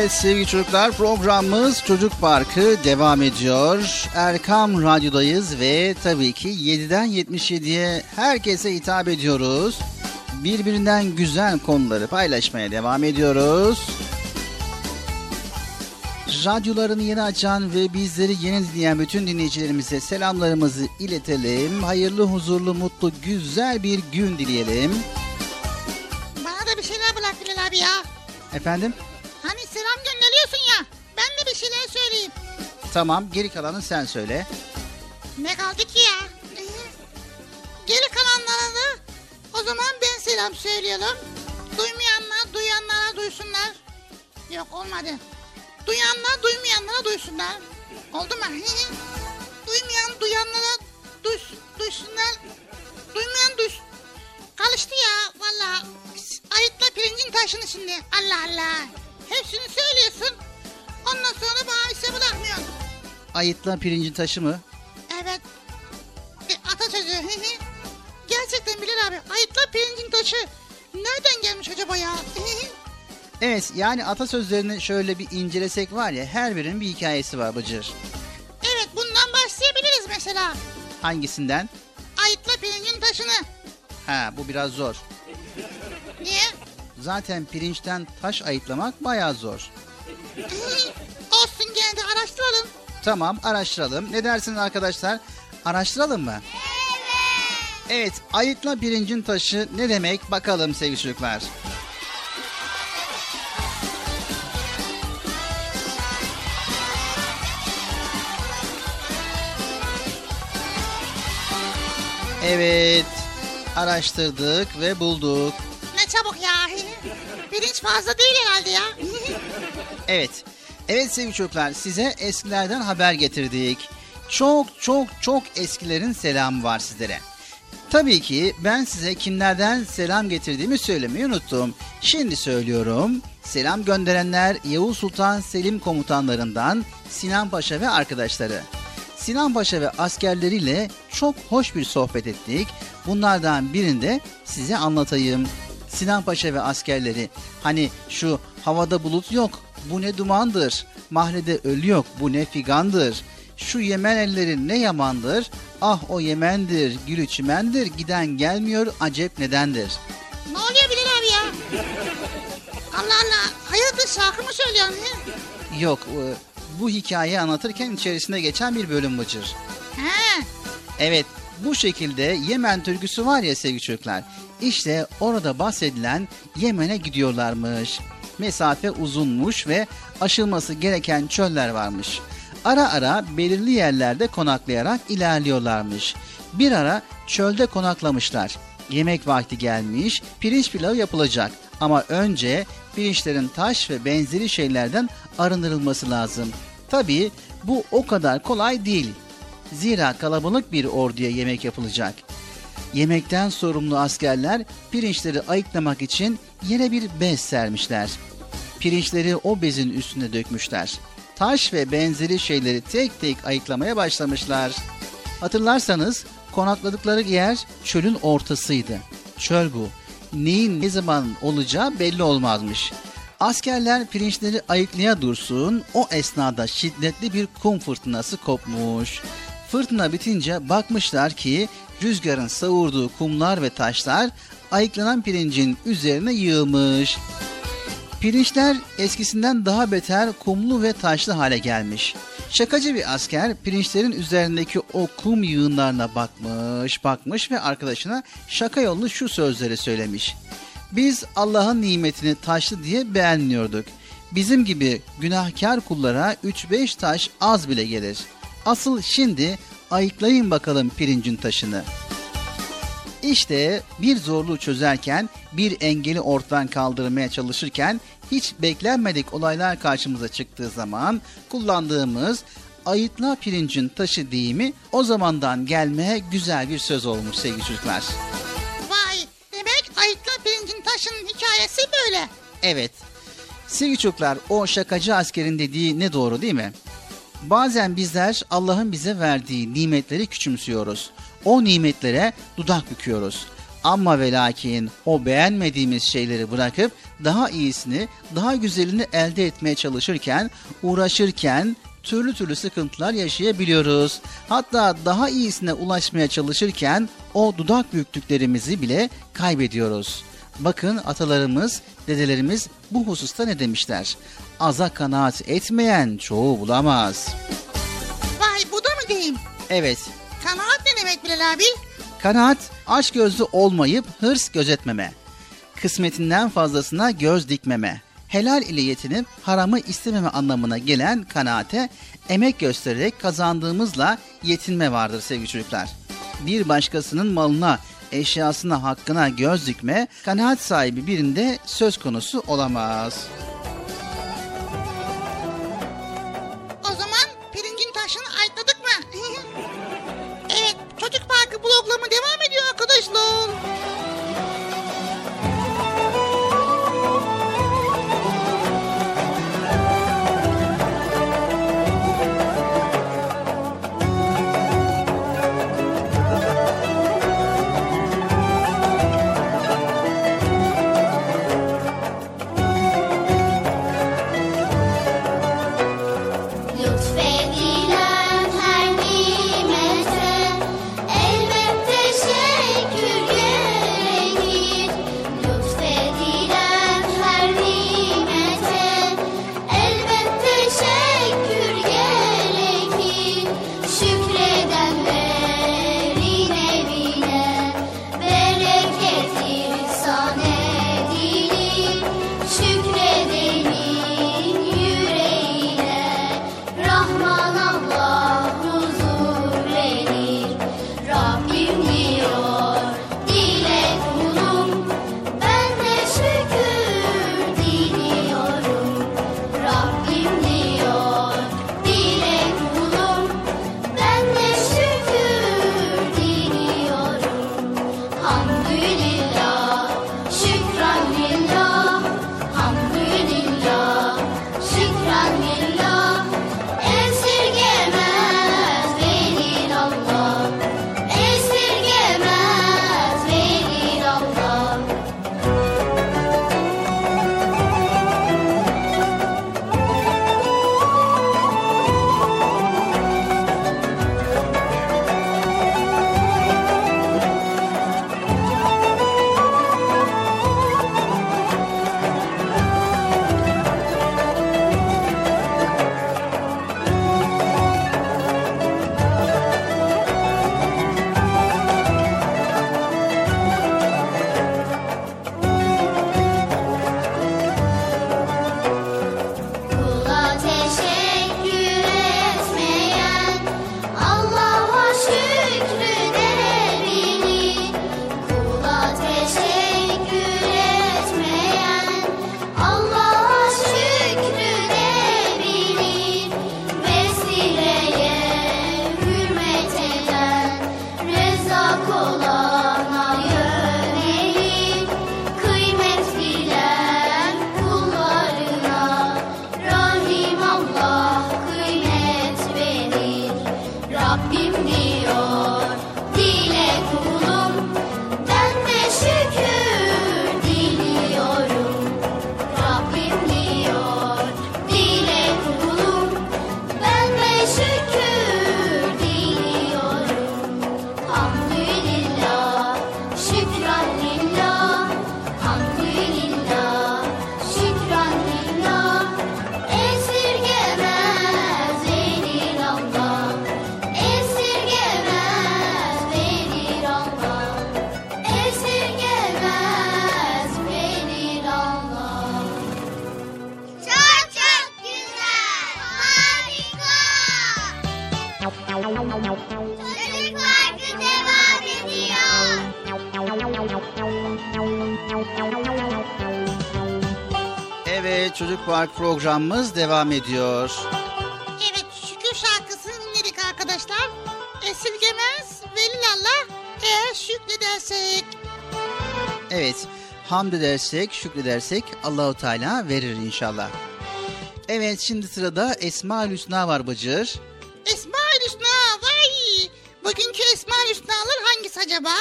Evet sevgili çocuklar programımız Çocuk Parkı devam ediyor. Erkam Radyo'dayız ve tabii ki 7'den 77'ye herkese hitap ediyoruz. Birbirinden güzel konuları paylaşmaya devam ediyoruz. Radyolarını yeni açan ve bizleri yeni dinleyen bütün dinleyicilerimize selamlarımızı iletelim. Hayırlı, huzurlu, mutlu, güzel bir gün dileyelim. Bana da bir şeyler bırak Bilal abi ya. Efendim? Hani selam gönderiyorsun ya. Ben de bir şeyler söyleyeyim. Tamam geri kalanı sen söyle. Ne kaldı ki ya? Geri kalanlara da o zaman ben selam söylüyorum. Duymayanlar duyanlara duysunlar. Yok olmadı. Duyanlar duymayanlara duysunlar. Oldu mu? Duymayan duyanlara duys- duysunlar. Duymayan duysun. Karıştı ya valla. Ayıtla pirincin taşını şimdi. Allah Allah. Hepsini söylüyorsun. Ondan sonra bana işe bırakmıyorsun. Ayıtla pirincin taşı mı? Evet. E, atasözü. Gerçekten Bilal abi. Ayıtla pirincin taşı. Nereden gelmiş acaba ya? Evet yani atasözlerini şöyle bir incelesek var ya her birinin bir hikayesi var Bıcır. evet bundan başlayabiliriz mesela. Hangisinden? Ayıtla pirincin taşını. Ha bu biraz zor. Zaten pirinçten taş ayıtlamak bayağı zor. Olsun de araştıralım. Tamam araştıralım. Ne dersiniz arkadaşlar? Araştıralım mı? Evet. Evet ayıtla pirincin taşı ne demek bakalım sevgili çocuklar. Evet araştırdık ve bulduk. Çabuk ya. Pirinç fazla değil herhalde ya. Evet. Evet sevgili çocuklar size eskilerden haber getirdik. Çok çok çok eskilerin selamı var sizlere. Tabii ki ben size kimlerden selam getirdiğimi söylemeyi unuttum. Şimdi söylüyorum. Selam gönderenler Yavuz Sultan Selim komutanlarından Sinan Paşa ve arkadaşları. Sinan Paşa ve askerleriyle çok hoş bir sohbet ettik. Bunlardan birinde size anlatayım. Sinan Paşa ve askerleri hani şu havada bulut yok bu ne dumandır. Mahrede ölü yok bu ne figandır. Şu Yemen elleri ne yamandır. Ah o Yemen'dir gülü çimendir giden gelmiyor acep nedendir. ne oluyor Bilal abi ya? Allah Allah. Hayırdır şarkı mı söylüyorsun? he? Yok e, bu hikayeyi anlatırken içerisinde geçen bir bölüm Bıcır. He. Evet bu şekilde Yemen türküsü var ya sevgili çocuklar. İşte orada bahsedilen Yemen'e gidiyorlarmış. Mesafe uzunmuş ve aşılması gereken çöller varmış. Ara ara belirli yerlerde konaklayarak ilerliyorlarmış. Bir ara çölde konaklamışlar. Yemek vakti gelmiş, pirinç pilavı yapılacak. Ama önce pirinçlerin taş ve benzeri şeylerden arındırılması lazım. Tabii bu o kadar kolay değil. Zira kalabalık bir orduya yemek yapılacak. Yemekten sorumlu askerler pirinçleri ayıklamak için yere bir bez sermişler. Pirinçleri o bezin üstüne dökmüşler. Taş ve benzeri şeyleri tek tek ayıklamaya başlamışlar. Hatırlarsanız konakladıkları yer çölün ortasıydı. Çöl bu. Neyin ne zaman olacağı belli olmazmış. Askerler pirinçleri ayıklaya dursun o esnada şiddetli bir kum fırtınası kopmuş. Fırtına bitince bakmışlar ki rüzgarın savurduğu kumlar ve taşlar ayıklanan pirincin üzerine yığılmış. Pirinçler eskisinden daha beter kumlu ve taşlı hale gelmiş. Şakacı bir asker pirinçlerin üzerindeki o kum yığınlarına bakmış, bakmış ve arkadaşına şaka yollu şu sözleri söylemiş. Biz Allah'ın nimetini taşlı diye beğenmiyorduk. Bizim gibi günahkar kullara 3-5 taş az bile gelir. Asıl şimdi ayıklayın bakalım pirincin taşını. İşte bir zorluğu çözerken, bir engeli ortadan kaldırmaya çalışırken hiç beklenmedik olaylar karşımıza çıktığı zaman kullandığımız ayıtla pirincin taşı deyimi o zamandan gelmeye güzel bir söz olmuş sevgili çocuklar. Vay. Demek ayıtla pirincin taşının hikayesi böyle. Evet. Sevgili çocuklar o şakacı askerin dediği ne doğru değil mi? Bazen bizler Allah'ın bize verdiği nimetleri küçümsüyoruz. O nimetlere dudak büküyoruz. Ama ve lakin o beğenmediğimiz şeyleri bırakıp daha iyisini, daha güzelini elde etmeye çalışırken, uğraşırken türlü türlü sıkıntılar yaşayabiliyoruz. Hatta daha iyisine ulaşmaya çalışırken o dudak büyüklüklerimizi bile kaybediyoruz. Bakın atalarımız, dedelerimiz bu hususta ne demişler? Aza kanaat etmeyen çoğu bulamaz. Vay bu da mı deyim? Evet, Kanaat ne demek Bilal abi? Kanaat, aç gözlü olmayıp hırs gözetmeme. Kısmetinden fazlasına göz dikmeme. Helal ile yetinip haramı istememe anlamına gelen kanaate emek göstererek kazandığımızla yetinme vardır sevgili çocuklar. Bir başkasının malına, eşyasına, hakkına göz dikme, kanaat sahibi birinde söz konusu olamaz. Bloklama devam ediyor arkadaşlar. Programımız devam ediyor. Evet şükür şarkısını dinledik arkadaşlar. Esirgemez velillallah eğer şükredersek. Evet, hamd edersek, şükredersek Allahu Teala verir inşallah. Evet, şimdi sırada Esma Hüsna var Bıcır. Esma-ül Hüsna vay. Bugünkü Esma-ül Hüsna'lar hangisi acaba?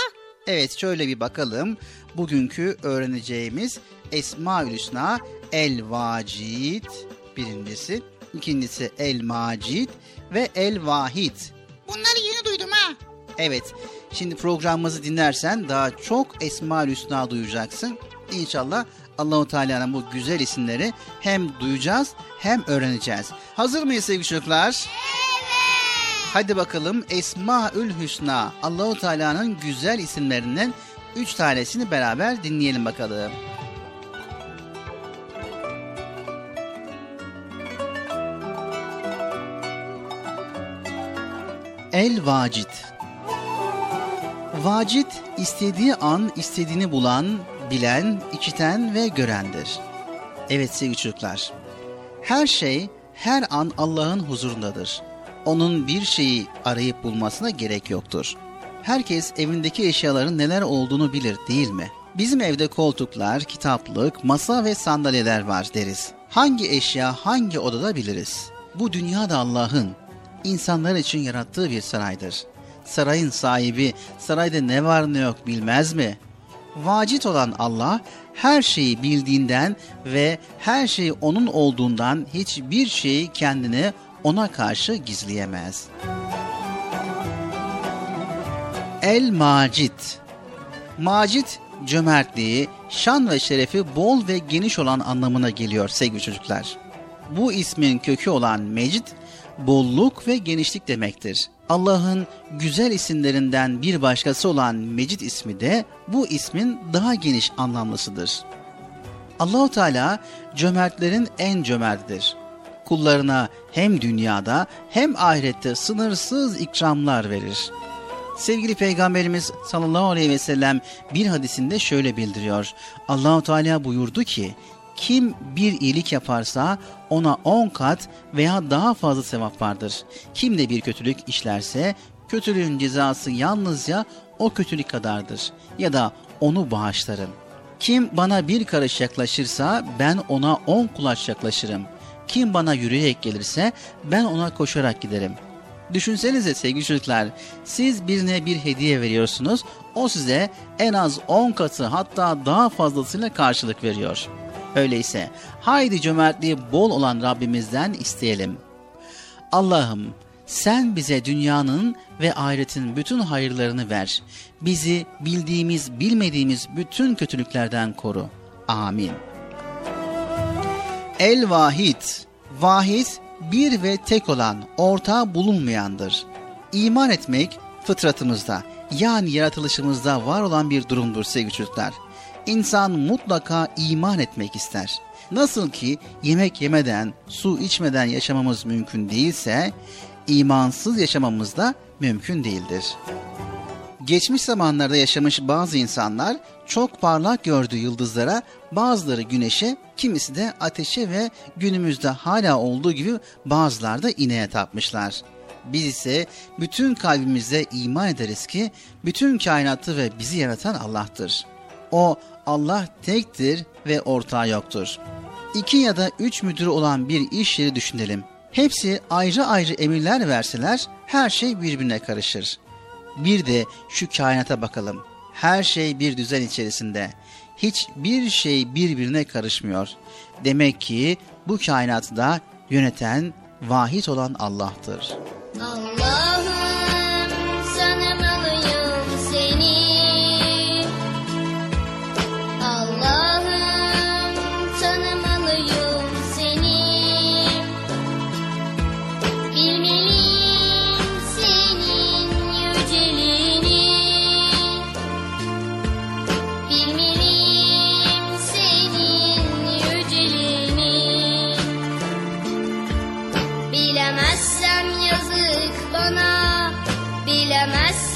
Evet şöyle bir bakalım. Bugünkü öğreneceğimiz Esmaül Hüsna El Vacid birincisi. ikincisi El Macid ve El Vahid. Bunları yeni duydum ha. Evet şimdi programımızı dinlersen daha çok Esmaül Hüsna duyacaksın. İnşallah Allahu Teala'nın bu güzel isimleri hem duyacağız hem öğreneceğiz. Hazır mıyız sevgili çocuklar? Evet. Hadi bakalım Esmaül Hüsna Allahu Teala'nın güzel isimlerinden üç tanesini beraber dinleyelim bakalım. El Vacid Vacid istediği an istediğini bulan, bilen, işiten ve görendir. Evet sevgili çocuklar. Her şey her an Allah'ın huzurundadır. Onun bir şeyi arayıp bulmasına gerek yoktur. Herkes evindeki eşyaların neler olduğunu bilir değil mi? Bizim evde koltuklar, kitaplık, masa ve sandalyeler var deriz. Hangi eşya hangi odada biliriz? Bu dünya da Allah'ın, insanlar için yarattığı bir saraydır. Sarayın sahibi sarayda ne var ne yok bilmez mi? Vacit olan Allah her şeyi bildiğinden ve her şey onun olduğundan hiçbir şeyi kendine ona karşı gizleyemez. El Macit Macit cömertliği, şan ve şerefi bol ve geniş olan anlamına geliyor sevgili çocuklar. Bu ismin kökü olan Mecid, bolluk ve genişlik demektir. Allah'ın güzel isimlerinden bir başkası olan Mecid ismi de bu ismin daha geniş anlamlısıdır. Allahu Teala cömertlerin en cömertidir. Kullarına hem dünyada hem ahirette sınırsız ikramlar verir. Sevgili Peygamberimiz sallallahu aleyhi ve sellem bir hadisinde şöyle bildiriyor. Allahu Teala buyurdu ki: kim bir iyilik yaparsa ona on kat veya daha fazla sevap vardır. Kim de bir kötülük işlerse kötülüğün cezası yalnızca o kötülük kadardır ya da onu bağışlarım. Kim bana bir karış yaklaşırsa ben ona on kulaç yaklaşırım. Kim bana yürüyerek gelirse ben ona koşarak giderim. Düşünsenize sevgili çocuklar, siz birine bir hediye veriyorsunuz, o size en az 10 katı hatta daha fazlasıyla karşılık veriyor.'' Öyleyse haydi cömertliği bol olan Rabbimizden isteyelim. Allah'ım sen bize dünyanın ve ahiretin bütün hayırlarını ver. Bizi bildiğimiz bilmediğimiz bütün kötülüklerden koru. Amin. El Vahid, Vahid bir ve tek olan, ortağı bulunmayandır. İman etmek fıtratımızda yani yaratılışımızda var olan bir durumdur sevgili çocuklar insan mutlaka iman etmek ister. Nasıl ki yemek yemeden, su içmeden yaşamamız mümkün değilse, imansız yaşamamız da mümkün değildir. Geçmiş zamanlarda yaşamış bazı insanlar çok parlak gördüğü yıldızlara, bazıları güneşe, kimisi de ateşe ve günümüzde hala olduğu gibi bazıları da ineğe tapmışlar. Biz ise bütün kalbimizde iman ederiz ki bütün kainatı ve bizi yaratan Allah'tır. O Allah tektir ve ortağı yoktur. İki ya da üç müdürü olan bir iş yeri düşünelim. Hepsi ayrı ayrı emirler verseler her şey birbirine karışır. Bir de şu kainata bakalım. Her şey bir düzen içerisinde. Hiçbir şey birbirine karışmıyor. Demek ki bu kainatı da yöneten, vahid olan Allah'tır. Allah'ım Bilemezsem yazık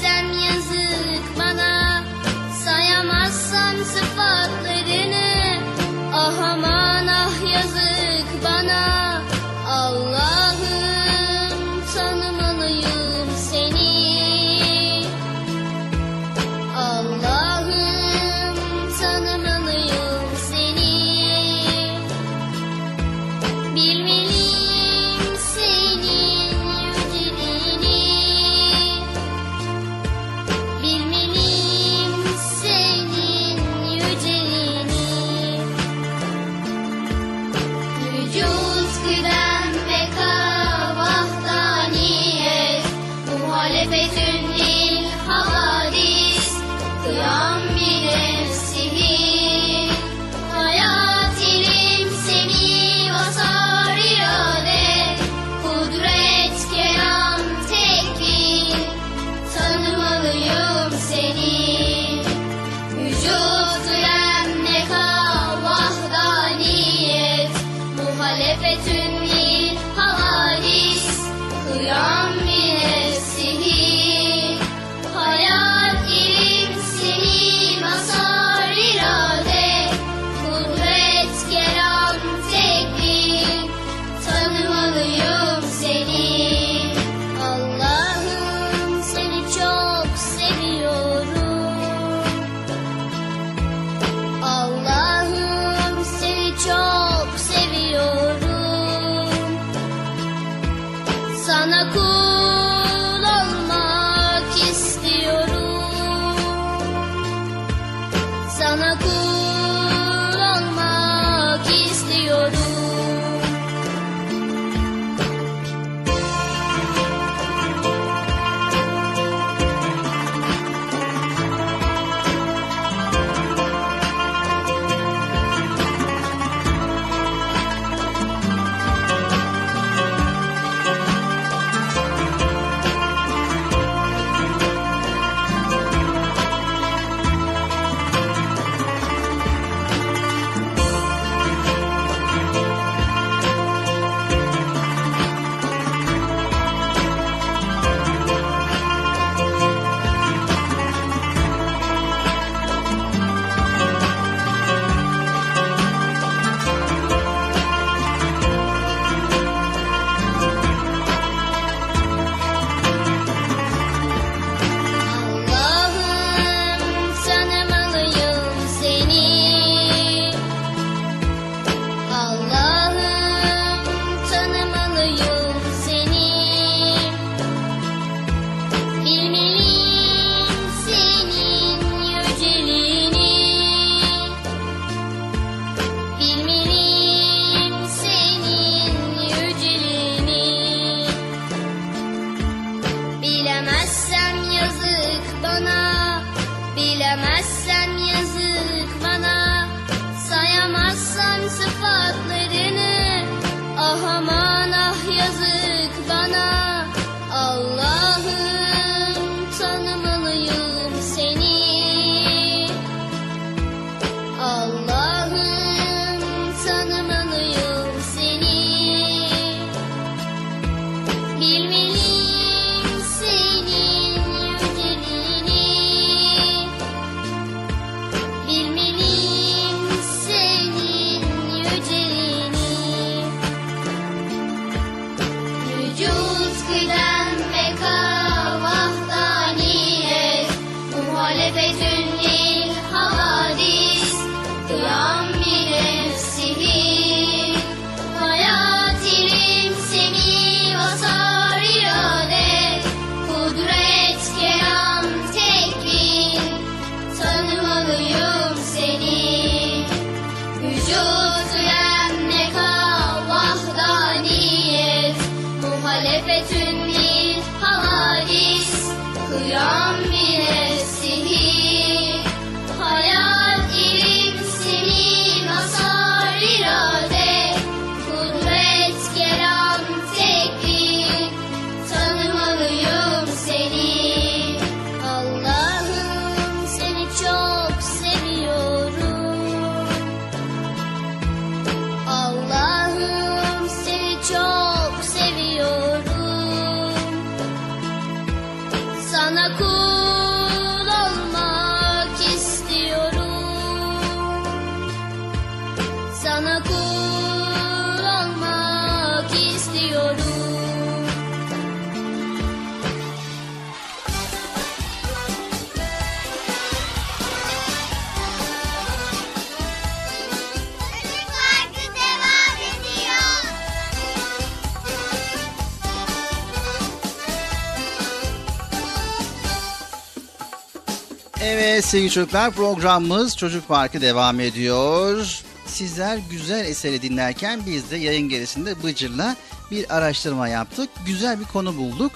sevgili çocuklar programımız Çocuk Parkı devam ediyor. Sizler güzel eseri dinlerken biz de yayın gerisinde Bıcır'la bir araştırma yaptık. Güzel bir konu bulduk.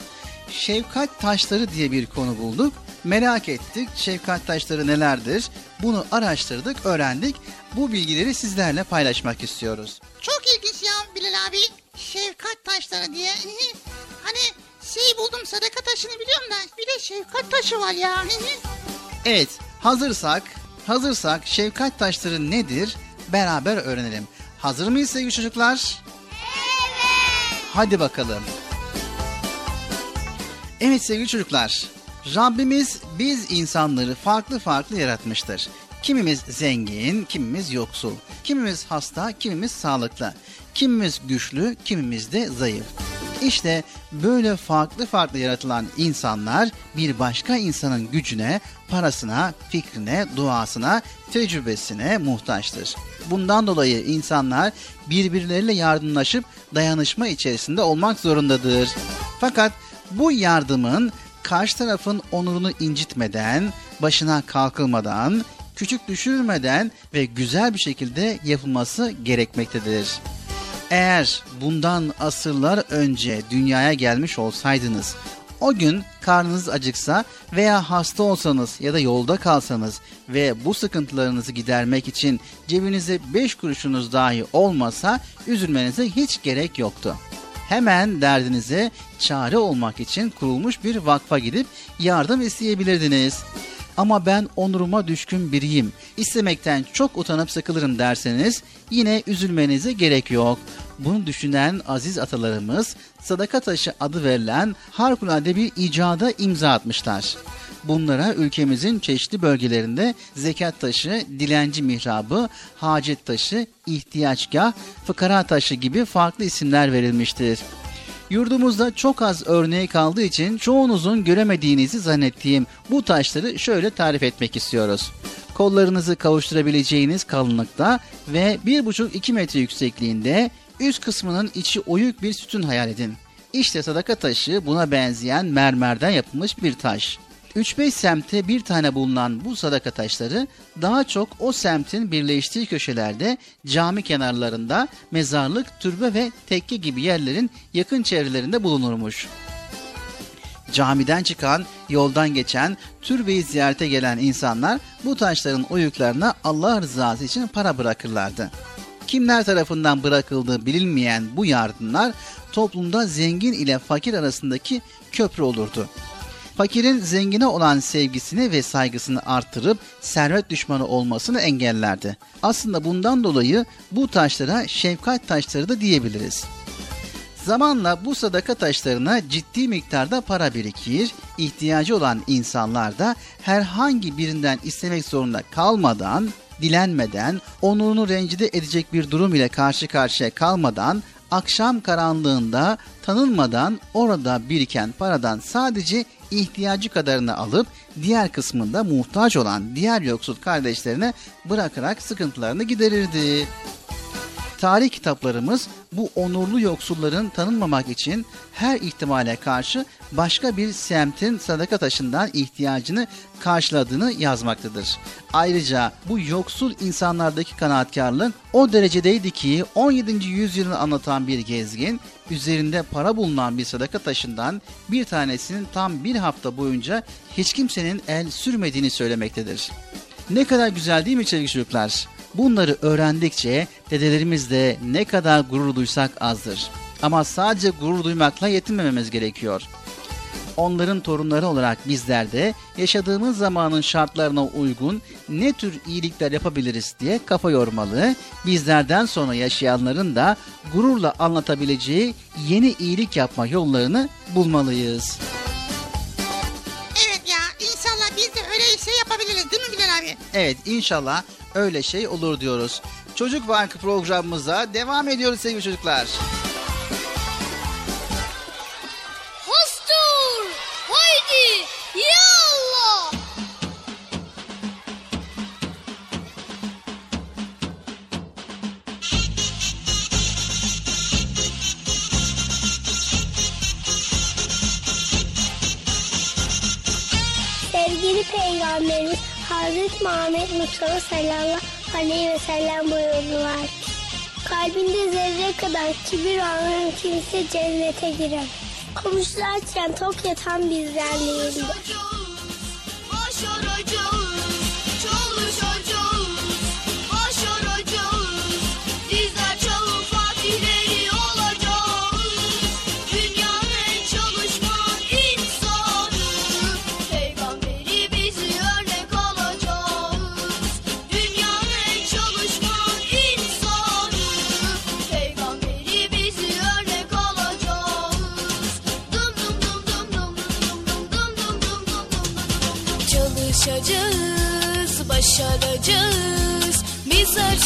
Şefkat taşları diye bir konu bulduk. Merak ettik şefkat taşları nelerdir? Bunu araştırdık, öğrendik. Bu bilgileri sizlerle paylaşmak istiyoruz. Çok ilginç ya Bilal abi. Şefkat taşları diye. hani şey buldum sadaka taşını biliyorum da bir de şefkat taşı var ya. Evet, hazırsak, hazırsak şefkat taşları nedir? Beraber öğrenelim. Hazır mıyız sevgili çocuklar? Evet. Hadi bakalım. Evet sevgili çocuklar. Rabbimiz biz insanları farklı farklı yaratmıştır. Kimimiz zengin, kimimiz yoksul. Kimimiz hasta, kimimiz sağlıklı. Kimimiz güçlü, kimimiz de zayıf. İşte böyle farklı farklı yaratılan insanlar bir başka insanın gücüne, parasına, fikrine, duasına, tecrübesine muhtaçtır. Bundan dolayı insanlar birbirleriyle yardımlaşıp dayanışma içerisinde olmak zorundadır. Fakat bu yardımın karşı tarafın onurunu incitmeden, başına kalkılmadan, küçük düşürmeden ve güzel bir şekilde yapılması gerekmektedir. Eğer bundan asırlar önce dünyaya gelmiş olsaydınız, o gün karnınız acıksa veya hasta olsanız ya da yolda kalsanız ve bu sıkıntılarınızı gidermek için cebinize 5 kuruşunuz dahi olmasa üzülmenize hiç gerek yoktu. Hemen derdinize çare olmak için kurulmuş bir vakfa gidip yardım isteyebilirdiniz. Ama ben onuruma düşkün biriyim. İstemekten çok utanıp sıkılırım derseniz yine üzülmenize gerek yok. Bunu düşünen aziz atalarımız sadaka taşı adı verilen harikulade bir icada imza atmışlar. Bunlara ülkemizin çeşitli bölgelerinde zekat taşı, dilenci mihrabı, hacet taşı, ihtiyaçgah, fıkara taşı gibi farklı isimler verilmiştir. Yurdumuzda çok az örneği kaldığı için çoğunuzun göremediğinizi zannettiğim bu taşları şöyle tarif etmek istiyoruz. Kollarınızı kavuşturabileceğiniz kalınlıkta ve 1,5-2 metre yüksekliğinde üst kısmının içi oyuk bir sütun hayal edin. İşte sadaka taşı buna benzeyen mermerden yapılmış bir taş. 3-5 semtte bir tane bulunan bu sadaka taşları daha çok o semtin birleştiği köşelerde cami kenarlarında mezarlık, türbe ve tekke gibi yerlerin yakın çevrelerinde bulunurmuş. Camiden çıkan, yoldan geçen, türbeyi ziyarete gelen insanlar bu taşların oyuklarına Allah rızası için para bırakırlardı. Kimler tarafından bırakıldığı bilinmeyen bu yardımlar toplumda zengin ile fakir arasındaki köprü olurdu fakirin zengine olan sevgisini ve saygısını artırıp servet düşmanı olmasını engellerdi. Aslında bundan dolayı bu taşlara şefkat taşları da diyebiliriz. Zamanla bu sadaka taşlarına ciddi miktarda para birikir, ihtiyacı olan insanlar da herhangi birinden istemek zorunda kalmadan, dilenmeden, onurunu rencide edecek bir durum ile karşı karşıya kalmadan akşam karanlığında tanınmadan orada biriken paradan sadece ihtiyacı kadarını alıp diğer kısmında muhtaç olan diğer yoksul kardeşlerine bırakarak sıkıntılarını giderirdi. Tarih kitaplarımız bu onurlu yoksulların tanınmamak için her ihtimale karşı başka bir semtin sadaka taşından ihtiyacını karşıladığını yazmaktadır. Ayrıca bu yoksul insanlardaki kanaatkarlık o derecedeydi ki 17. yüzyılını anlatan bir gezgin üzerinde para bulunan bir sadaka taşından bir tanesinin tam bir hafta boyunca hiç kimsenin el sürmediğini söylemektedir. Ne kadar güzel değil mi sevgili çocuklar? Bunları öğrendikçe dedelerimiz de ne kadar gurur duysak azdır. Ama sadece gurur duymakla yetinmememiz gerekiyor. Onların torunları olarak bizler de yaşadığımız zamanın şartlarına uygun ne tür iyilikler yapabiliriz diye kafa yormalı. Bizlerden sonra yaşayanların da gururla anlatabileceği yeni iyilik yapma yollarını bulmalıyız. Öyle şey yapabiliriz değil mi Bilal abi? Evet inşallah öyle şey olur diyoruz. Çocuk Bankı programımıza devam ediyoruz sevgili çocuklar. Peygamberimiz Hazreti Muhammed Mustafa sallallahu aleyhi ve sellem buyurdular. Kalbinde zerre kadar kibir olan kimse cennete girer. Komşularken tok yatan bizden değildir.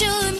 should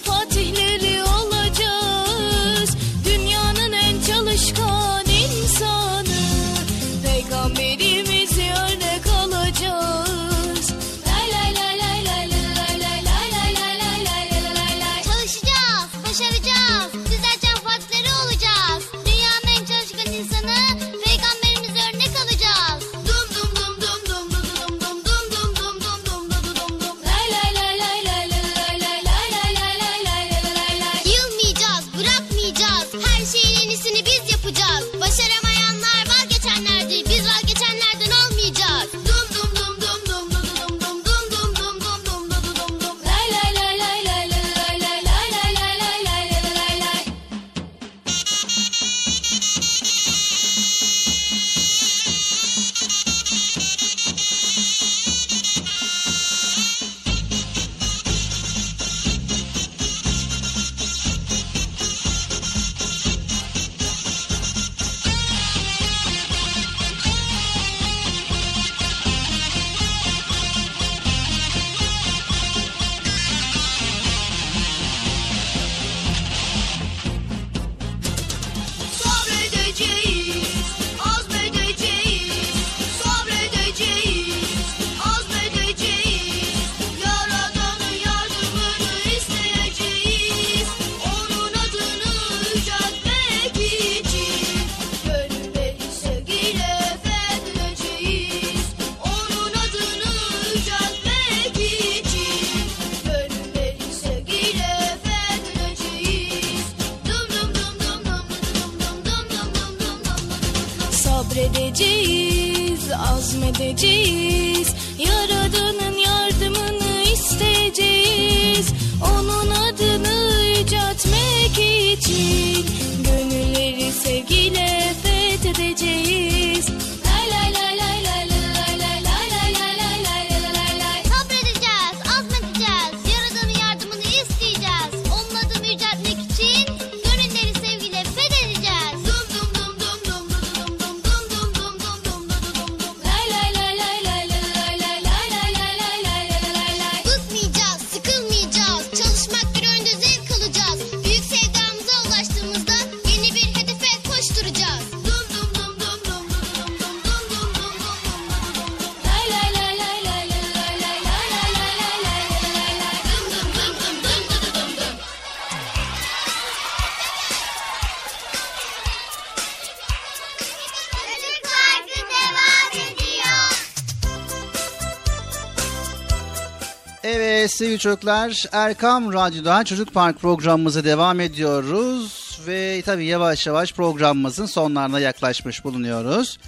çocuklar Erkam Radyo'da Çocuk Park programımıza devam ediyoruz. Ve tabii yavaş yavaş programımızın sonlarına yaklaşmış bulunuyoruz.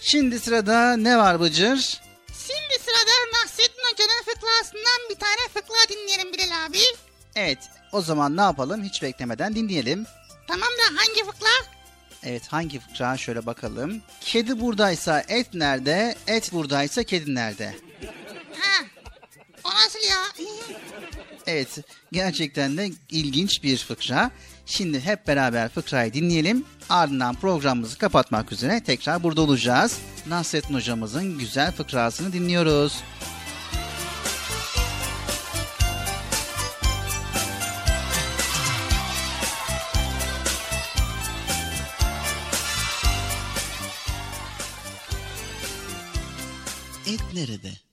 Şimdi sırada ne var Bıcır? Şimdi sırada Nasrettin Hoca'nın fıkrasından bir tane fıkra dinleyelim Bilal abi. Evet o zaman ne yapalım hiç beklemeden dinleyelim. Tamam da hangi fıkra? Evet hangi fıkra şöyle bakalım. Kedi buradaysa et nerede? Et buradaysa kedi nerede? O nasıl ya? Evet gerçekten de ilginç bir fıkra. Şimdi hep beraber fıkrayı dinleyelim. Ardından programımızı kapatmak üzere tekrar burada olacağız. Nasrettin hocamızın güzel fıkrasını dinliyoruz. Et nerede?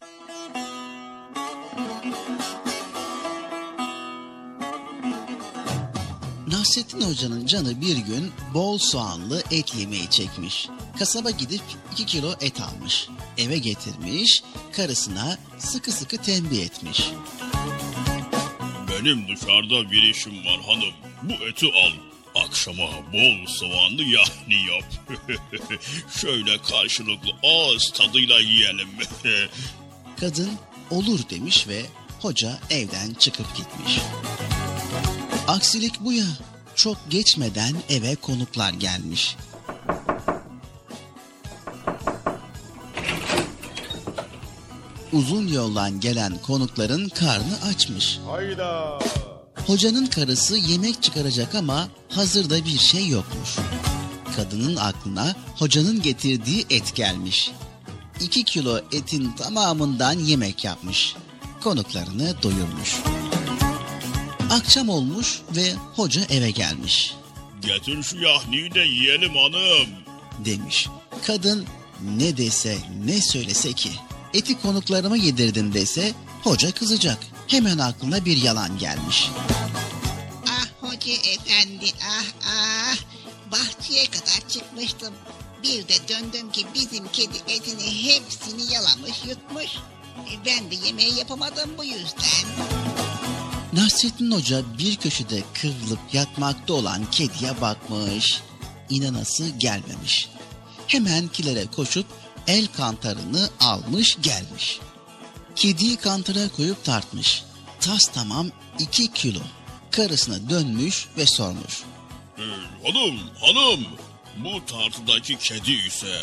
Nasrettin Hoca'nın canı bir gün bol soğanlı et yemeği çekmiş. Kasaba gidip 2 kilo et almış. Eve getirmiş, karısına sıkı sıkı tembih etmiş. Benim dışarıda bir işim var hanım. Bu eti al. Akşama bol soğanlı yahni yap. Şöyle karşılıklı ağız tadıyla yiyelim. Kadın olur demiş ve hoca evden çıkıp gitmiş. Aksilik bu ya. Çok geçmeden eve konuklar gelmiş. Uzun yoldan gelen konukların karnı açmış. Hayda. Hocanın karısı yemek çıkaracak ama hazırda bir şey yokmuş. Kadının aklına hocanın getirdiği et gelmiş. 2 kilo etin tamamından yemek yapmış. Konuklarını doyurmuş. Akşam olmuş ve hoca eve gelmiş. Getir şu yahniyi de yiyelim hanım. Demiş. Kadın ne dese ne söylese ki eti konuklarıma yedirdim dese hoca kızacak. Hemen aklına bir yalan gelmiş. Ah hoca efendi ah ah. Bahçeye kadar çıkmıştım. Bir de döndüm ki bizim kedi etini hepsini yalamış yutmuş. E, Ben de yemeği yapamadım bu yüzden. Nasrettin Hoca bir köşede kıvrılıp yatmakta olan kediye bakmış. İnanası gelmemiş. Hemen kilere koşup el kantarını almış gelmiş. Kediyi kantara koyup tartmış. Tas tamam iki kilo. Karısına dönmüş ve sormuş. Ee, hanım hanım bu tartıdaki kedi ise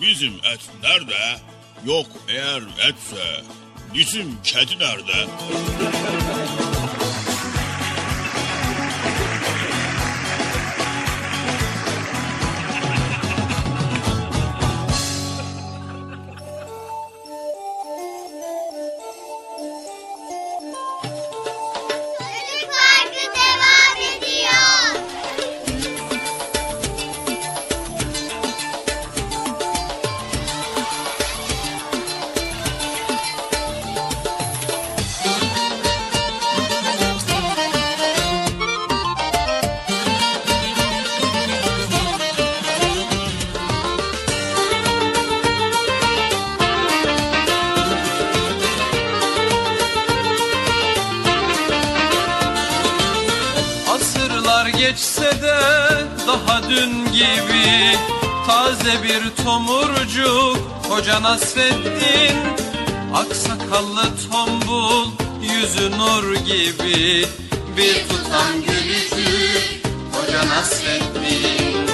bizim et nerede? Yok eğer etse bizim kedi nerede? De daha dün gibi. Taze bir tomurcuk Hoca Nasreddin Aksakallı tombul Yüzü nur gibi. Bir tutam gülücük Hoca Nasreddin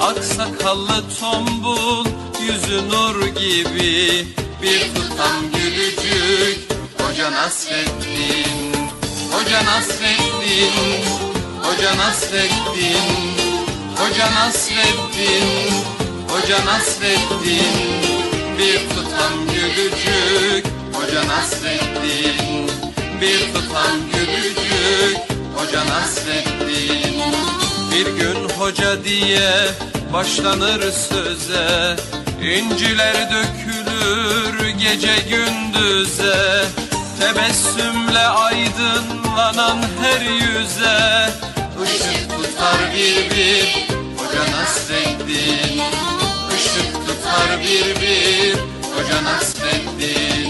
Aksakallı tombul Yüzü nur gibi. Bir tutam gülücük Hoca Nasreddin Hoca Nasreddin Hoca Nasreddin Hoca Nasreddin Hoca Nasreddin. Bir tutam gülücük Hoca Nasreddin. Bir tutam gülücük Hoca Nasreddin. Bir gün hoca diye başlanır söze İnciler dökülür gece gündüze. Tebessümle aydınlanan her yüze Işık tutar bir bir Hoca Nasreddin Işık tutar bir bir Hoca Nasreddin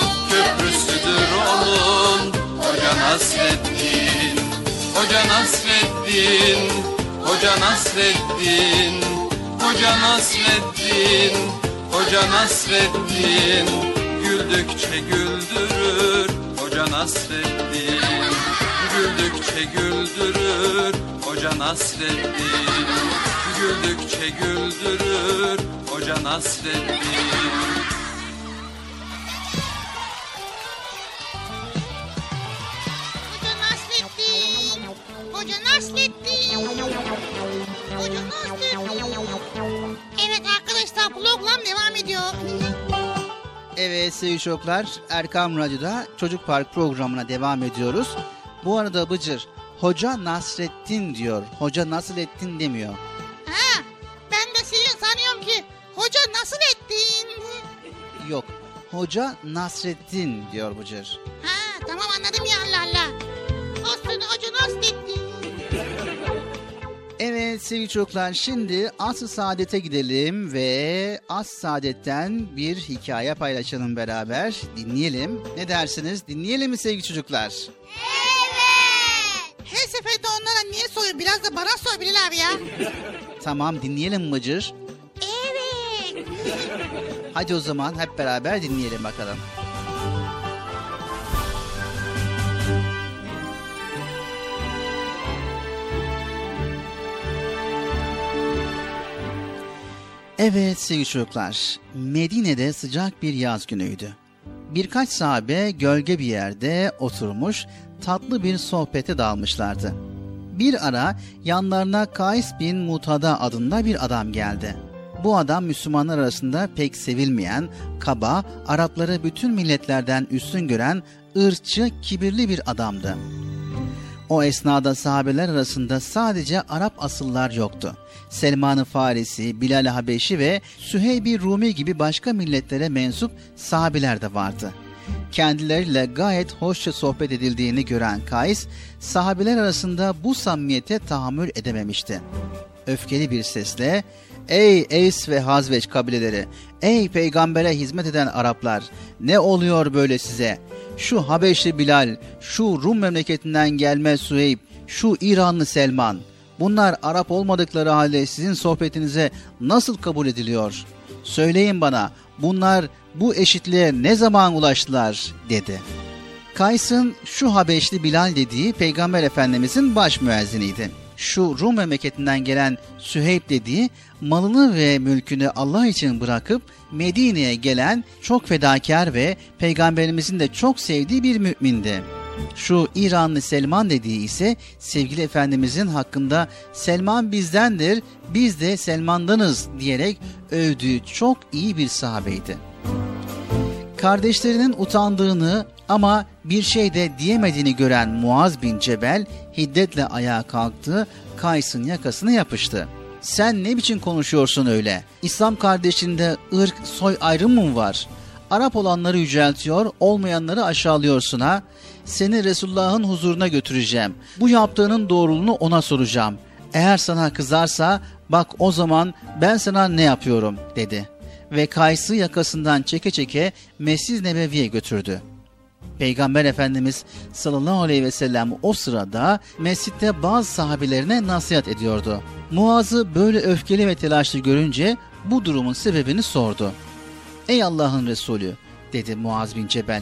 Köprüsüdür onun. Hoca Nasreddin Hoca Nasreddin Hoca Nasreddin Hoca Nasreddin Hoca Nasreddin. Güldükçe güldürür Hoca Nasreddin. Güldükçe güldürür Hoca Nasreddin. Güldükçe güldürür Hoca Nasreddin Hoca Nasreddin. Hoca Nasreddin. Evet arkadaşlar program devam ediyor. Evet sevgili çocuklar Erkam Radyo'da Çocuk Park programına devam ediyoruz. Bu arada Bıcır Hoca Nasrettin diyor. Hoca Nasrettin demiyor. Ha, ben de sizi sanıyorum ki hoca nasıl ettin? Yok. Hoca Nasrettin diyor Bıcır. Ha, tamam anladım ya Allah Allah. Olsun hoca nasıl ettin? Evet sevgili çocuklar şimdi Asr-ı Saadet'e gidelim ve Asr-ı Saadet'ten bir hikaye paylaşalım beraber. Dinleyelim. Ne dersiniz? Dinleyelim mi sevgili çocuklar? Her seferinde onlara niye soruyor? Biraz da bana sor Bilal abi ya. Tamam dinleyelim Bıcır. Evet. Hadi o zaman hep beraber dinleyelim bakalım. Evet sevgili çocuklar, Medine'de sıcak bir yaz günüydü. Birkaç sahabe gölge bir yerde oturmuş tatlı bir sohbete dalmışlardı. Bir ara yanlarına Kays bin Mutada adında bir adam geldi. Bu adam Müslümanlar arasında pek sevilmeyen, kaba, Arapları bütün milletlerden üstün gören ırkçı, kibirli bir adamdı. O esnada sahabeler arasında sadece Arap asıllar yoktu. Selman-ı Farisi, Bilal-i Habeşi ve Süheyb-i Rumi gibi başka milletlere mensup sahabeler de vardı. Kendileriyle gayet hoşça sohbet edildiğini gören Kays, sahabeler arasında bu samimiyete tahammül edememişti. Öfkeli bir sesle, Ey Eys ve Hazveç kabileleri, ey peygambere hizmet eden Araplar, ne oluyor böyle size? Şu Habeşli Bilal, şu Rum memleketinden gelme Suheyb, şu İranlı Selman, bunlar Arap olmadıkları halde sizin sohbetinize nasıl kabul ediliyor? Söyleyin bana, bunlar bu eşitliğe ne zaman ulaştılar? dedi. Kays'ın şu Habeşli Bilal dediği Peygamber Efendimizin baş müezziniydi. Şu Rum memleketinden gelen Süheyb dediği malını ve mülkünü Allah için bırakıp Medine'ye gelen çok fedakar ve Peygamberimizin de çok sevdiği bir mümindi. Şu İranlı Selman dediği ise sevgili Efendimizin hakkında Selman bizdendir, biz de Selman'danız diyerek övdüğü çok iyi bir sahabeydi. Kardeşlerinin utandığını ama bir şey de diyemediğini gören Muaz bin Cebel hiddetle ayağa kalktı, Kays'ın yakasına yapıştı. Sen ne biçim konuşuyorsun öyle? İslam kardeşinde ırk, soy ayrımı mı var? Arap olanları yüceltiyor, olmayanları aşağılıyorsun ha? Seni Resulullah'ın huzuruna götüreceğim. Bu yaptığının doğruluğunu ona soracağım. Eğer sana kızarsa bak o zaman ben sana ne yapıyorum dedi. Ve Kays'ı yakasından çeke çeke Mescid Nebevi'ye götürdü. Peygamber Efendimiz sallallahu aleyhi ve sellem o sırada mescitte bazı sahabelerine nasihat ediyordu. Muaz'ı böyle öfkeli ve telaşlı görünce bu durumun sebebini sordu. Ey Allah'ın Resulü dedi Muaz bin Cebel.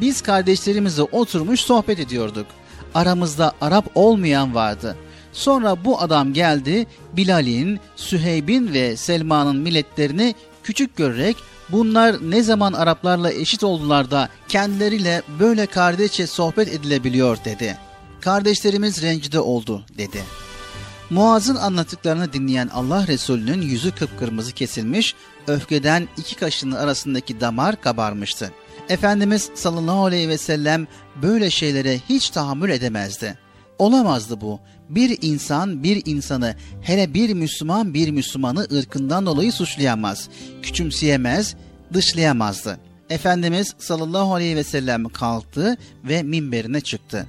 Biz kardeşlerimizle oturmuş sohbet ediyorduk. Aramızda Arap olmayan vardı. Sonra bu adam geldi Bilal'in, Süheyb'in ve Selma'nın milletlerini küçük görerek bunlar ne zaman Araplarla eşit oldular da kendileriyle böyle kardeşçe sohbet edilebiliyor dedi. Kardeşlerimiz rencide oldu dedi. Muaz'ın anlattıklarını dinleyen Allah Resulü'nün yüzü kıpkırmızı kesilmiş, öfkeden iki kaşının arasındaki damar kabarmıştı. Efendimiz sallallahu aleyhi ve sellem böyle şeylere hiç tahammül edemezdi. Olamazdı bu. Bir insan bir insanı hele bir Müslüman bir Müslümanı ırkından dolayı suçlayamaz, küçümseyemez, dışlayamazdı. Efendimiz sallallahu aleyhi ve sellem kalktı ve minberine çıktı.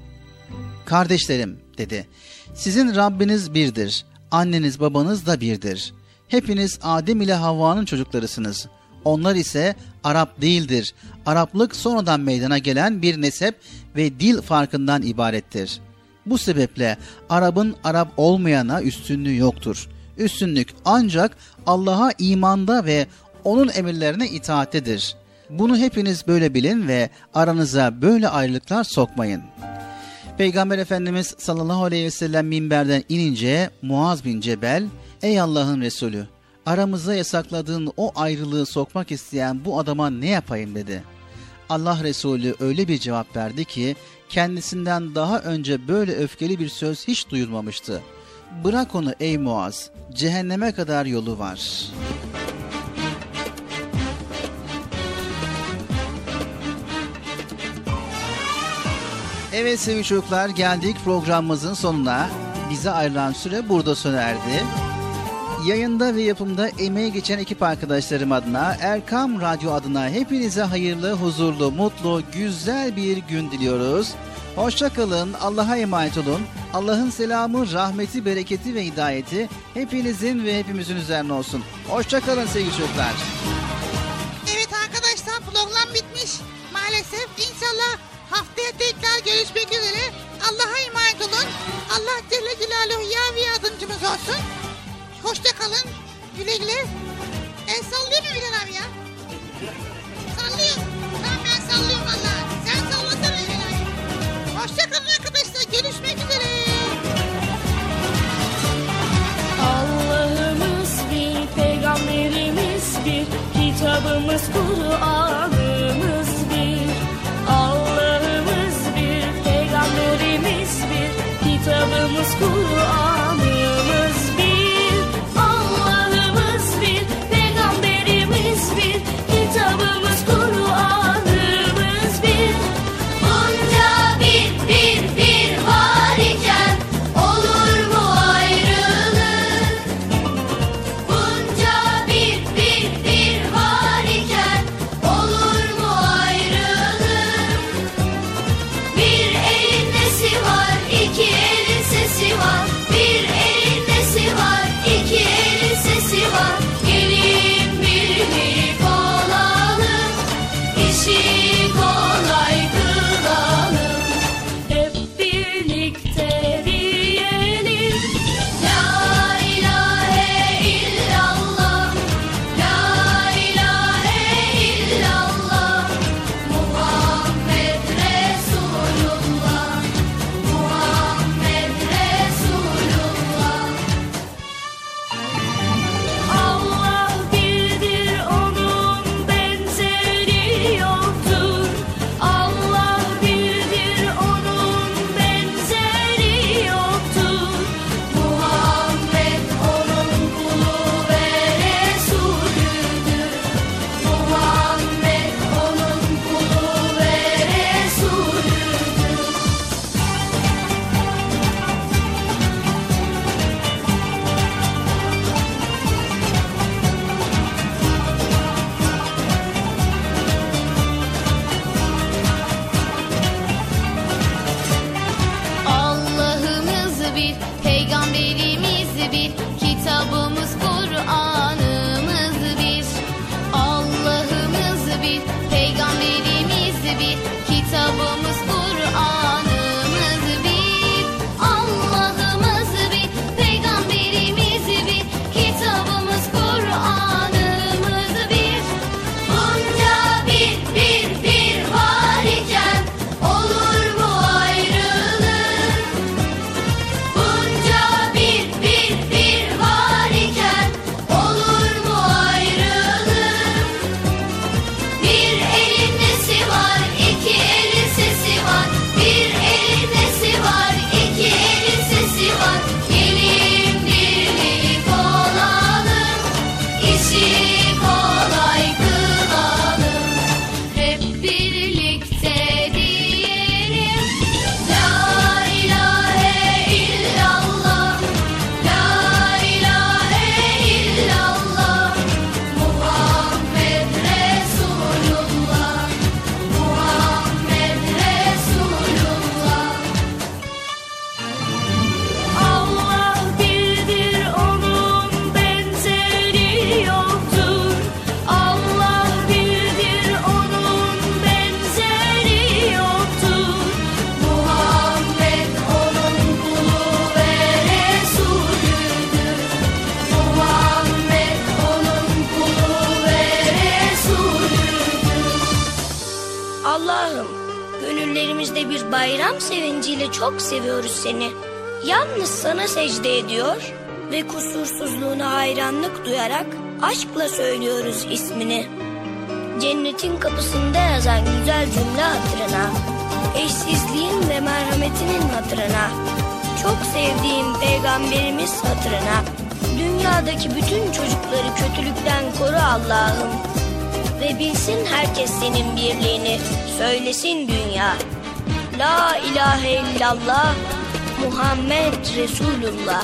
Kardeşlerim dedi. Sizin Rabbiniz birdir. Anneniz babanız da birdir. Hepiniz Adem ile Havva'nın çocuklarısınız. Onlar ise Arap değildir. Araplık sonradan meydana gelen bir nesep ve dil farkından ibarettir. Bu sebeple Arap'ın Arap olmayana üstünlüğü yoktur. Üstünlük ancak Allah'a imanda ve onun emirlerine itaattedir. Bunu hepiniz böyle bilin ve aranıza böyle ayrılıklar sokmayın. Peygamber Efendimiz sallallahu aleyhi ve sellem minberden inince Muaz bin Cebel, Ey Allah'ın Resulü, aramıza yasakladığın o ayrılığı sokmak isteyen bu adama ne yapayım dedi. Allah Resulü öyle bir cevap verdi ki kendisinden daha önce böyle öfkeli bir söz hiç duyulmamıştı. Bırak onu ey Muaz, cehenneme kadar yolu var.'' Evet sevgili çocuklar geldik programımızın sonuna. Bize ayrılan süre burada sona erdi. Yayında ve yapımda emeği geçen ekip arkadaşlarım adına, Erkam Radyo adına hepinize hayırlı, huzurlu, mutlu, güzel bir gün diliyoruz. Hoşçakalın, Allah'a emanet olun. Allah'ın selamı, rahmeti, bereketi ve hidayeti hepinizin ve hepimizin üzerine olsun. Hoşçakalın sevgili çocuklar. Evet arkadaşlar program bitmiş. Maalesef inşallah haftaya tekrar görüşmek üzere. Allah'a emanet olun. Allah Celle Celaluhu ya ve yardımcımız olsun. Hoşça kalın. Güle güle. El sallıyor mu Bilal abi ya? Sallıyor. Tamam ben sallıyorum valla. Sen sallasana Bilal abi. Hoşça kalın arkadaşlar. Görüşmek üzere. Allah'ımız bir, peygamberimiz bir, kitabımız Kur'an'ımız bir. Allah'ımız bir, peygamberimiz bir, kitabımız Kur'an'ımız cümle hatırına, eşsizliğin ve merhametinin hatırına, çok sevdiğim peygamberimiz hatırına, dünyadaki bütün çocukları kötülükten koru Allah'ım. Ve bilsin herkes senin birliğini, söylesin dünya. La ilahe illallah, Muhammed Resulullah.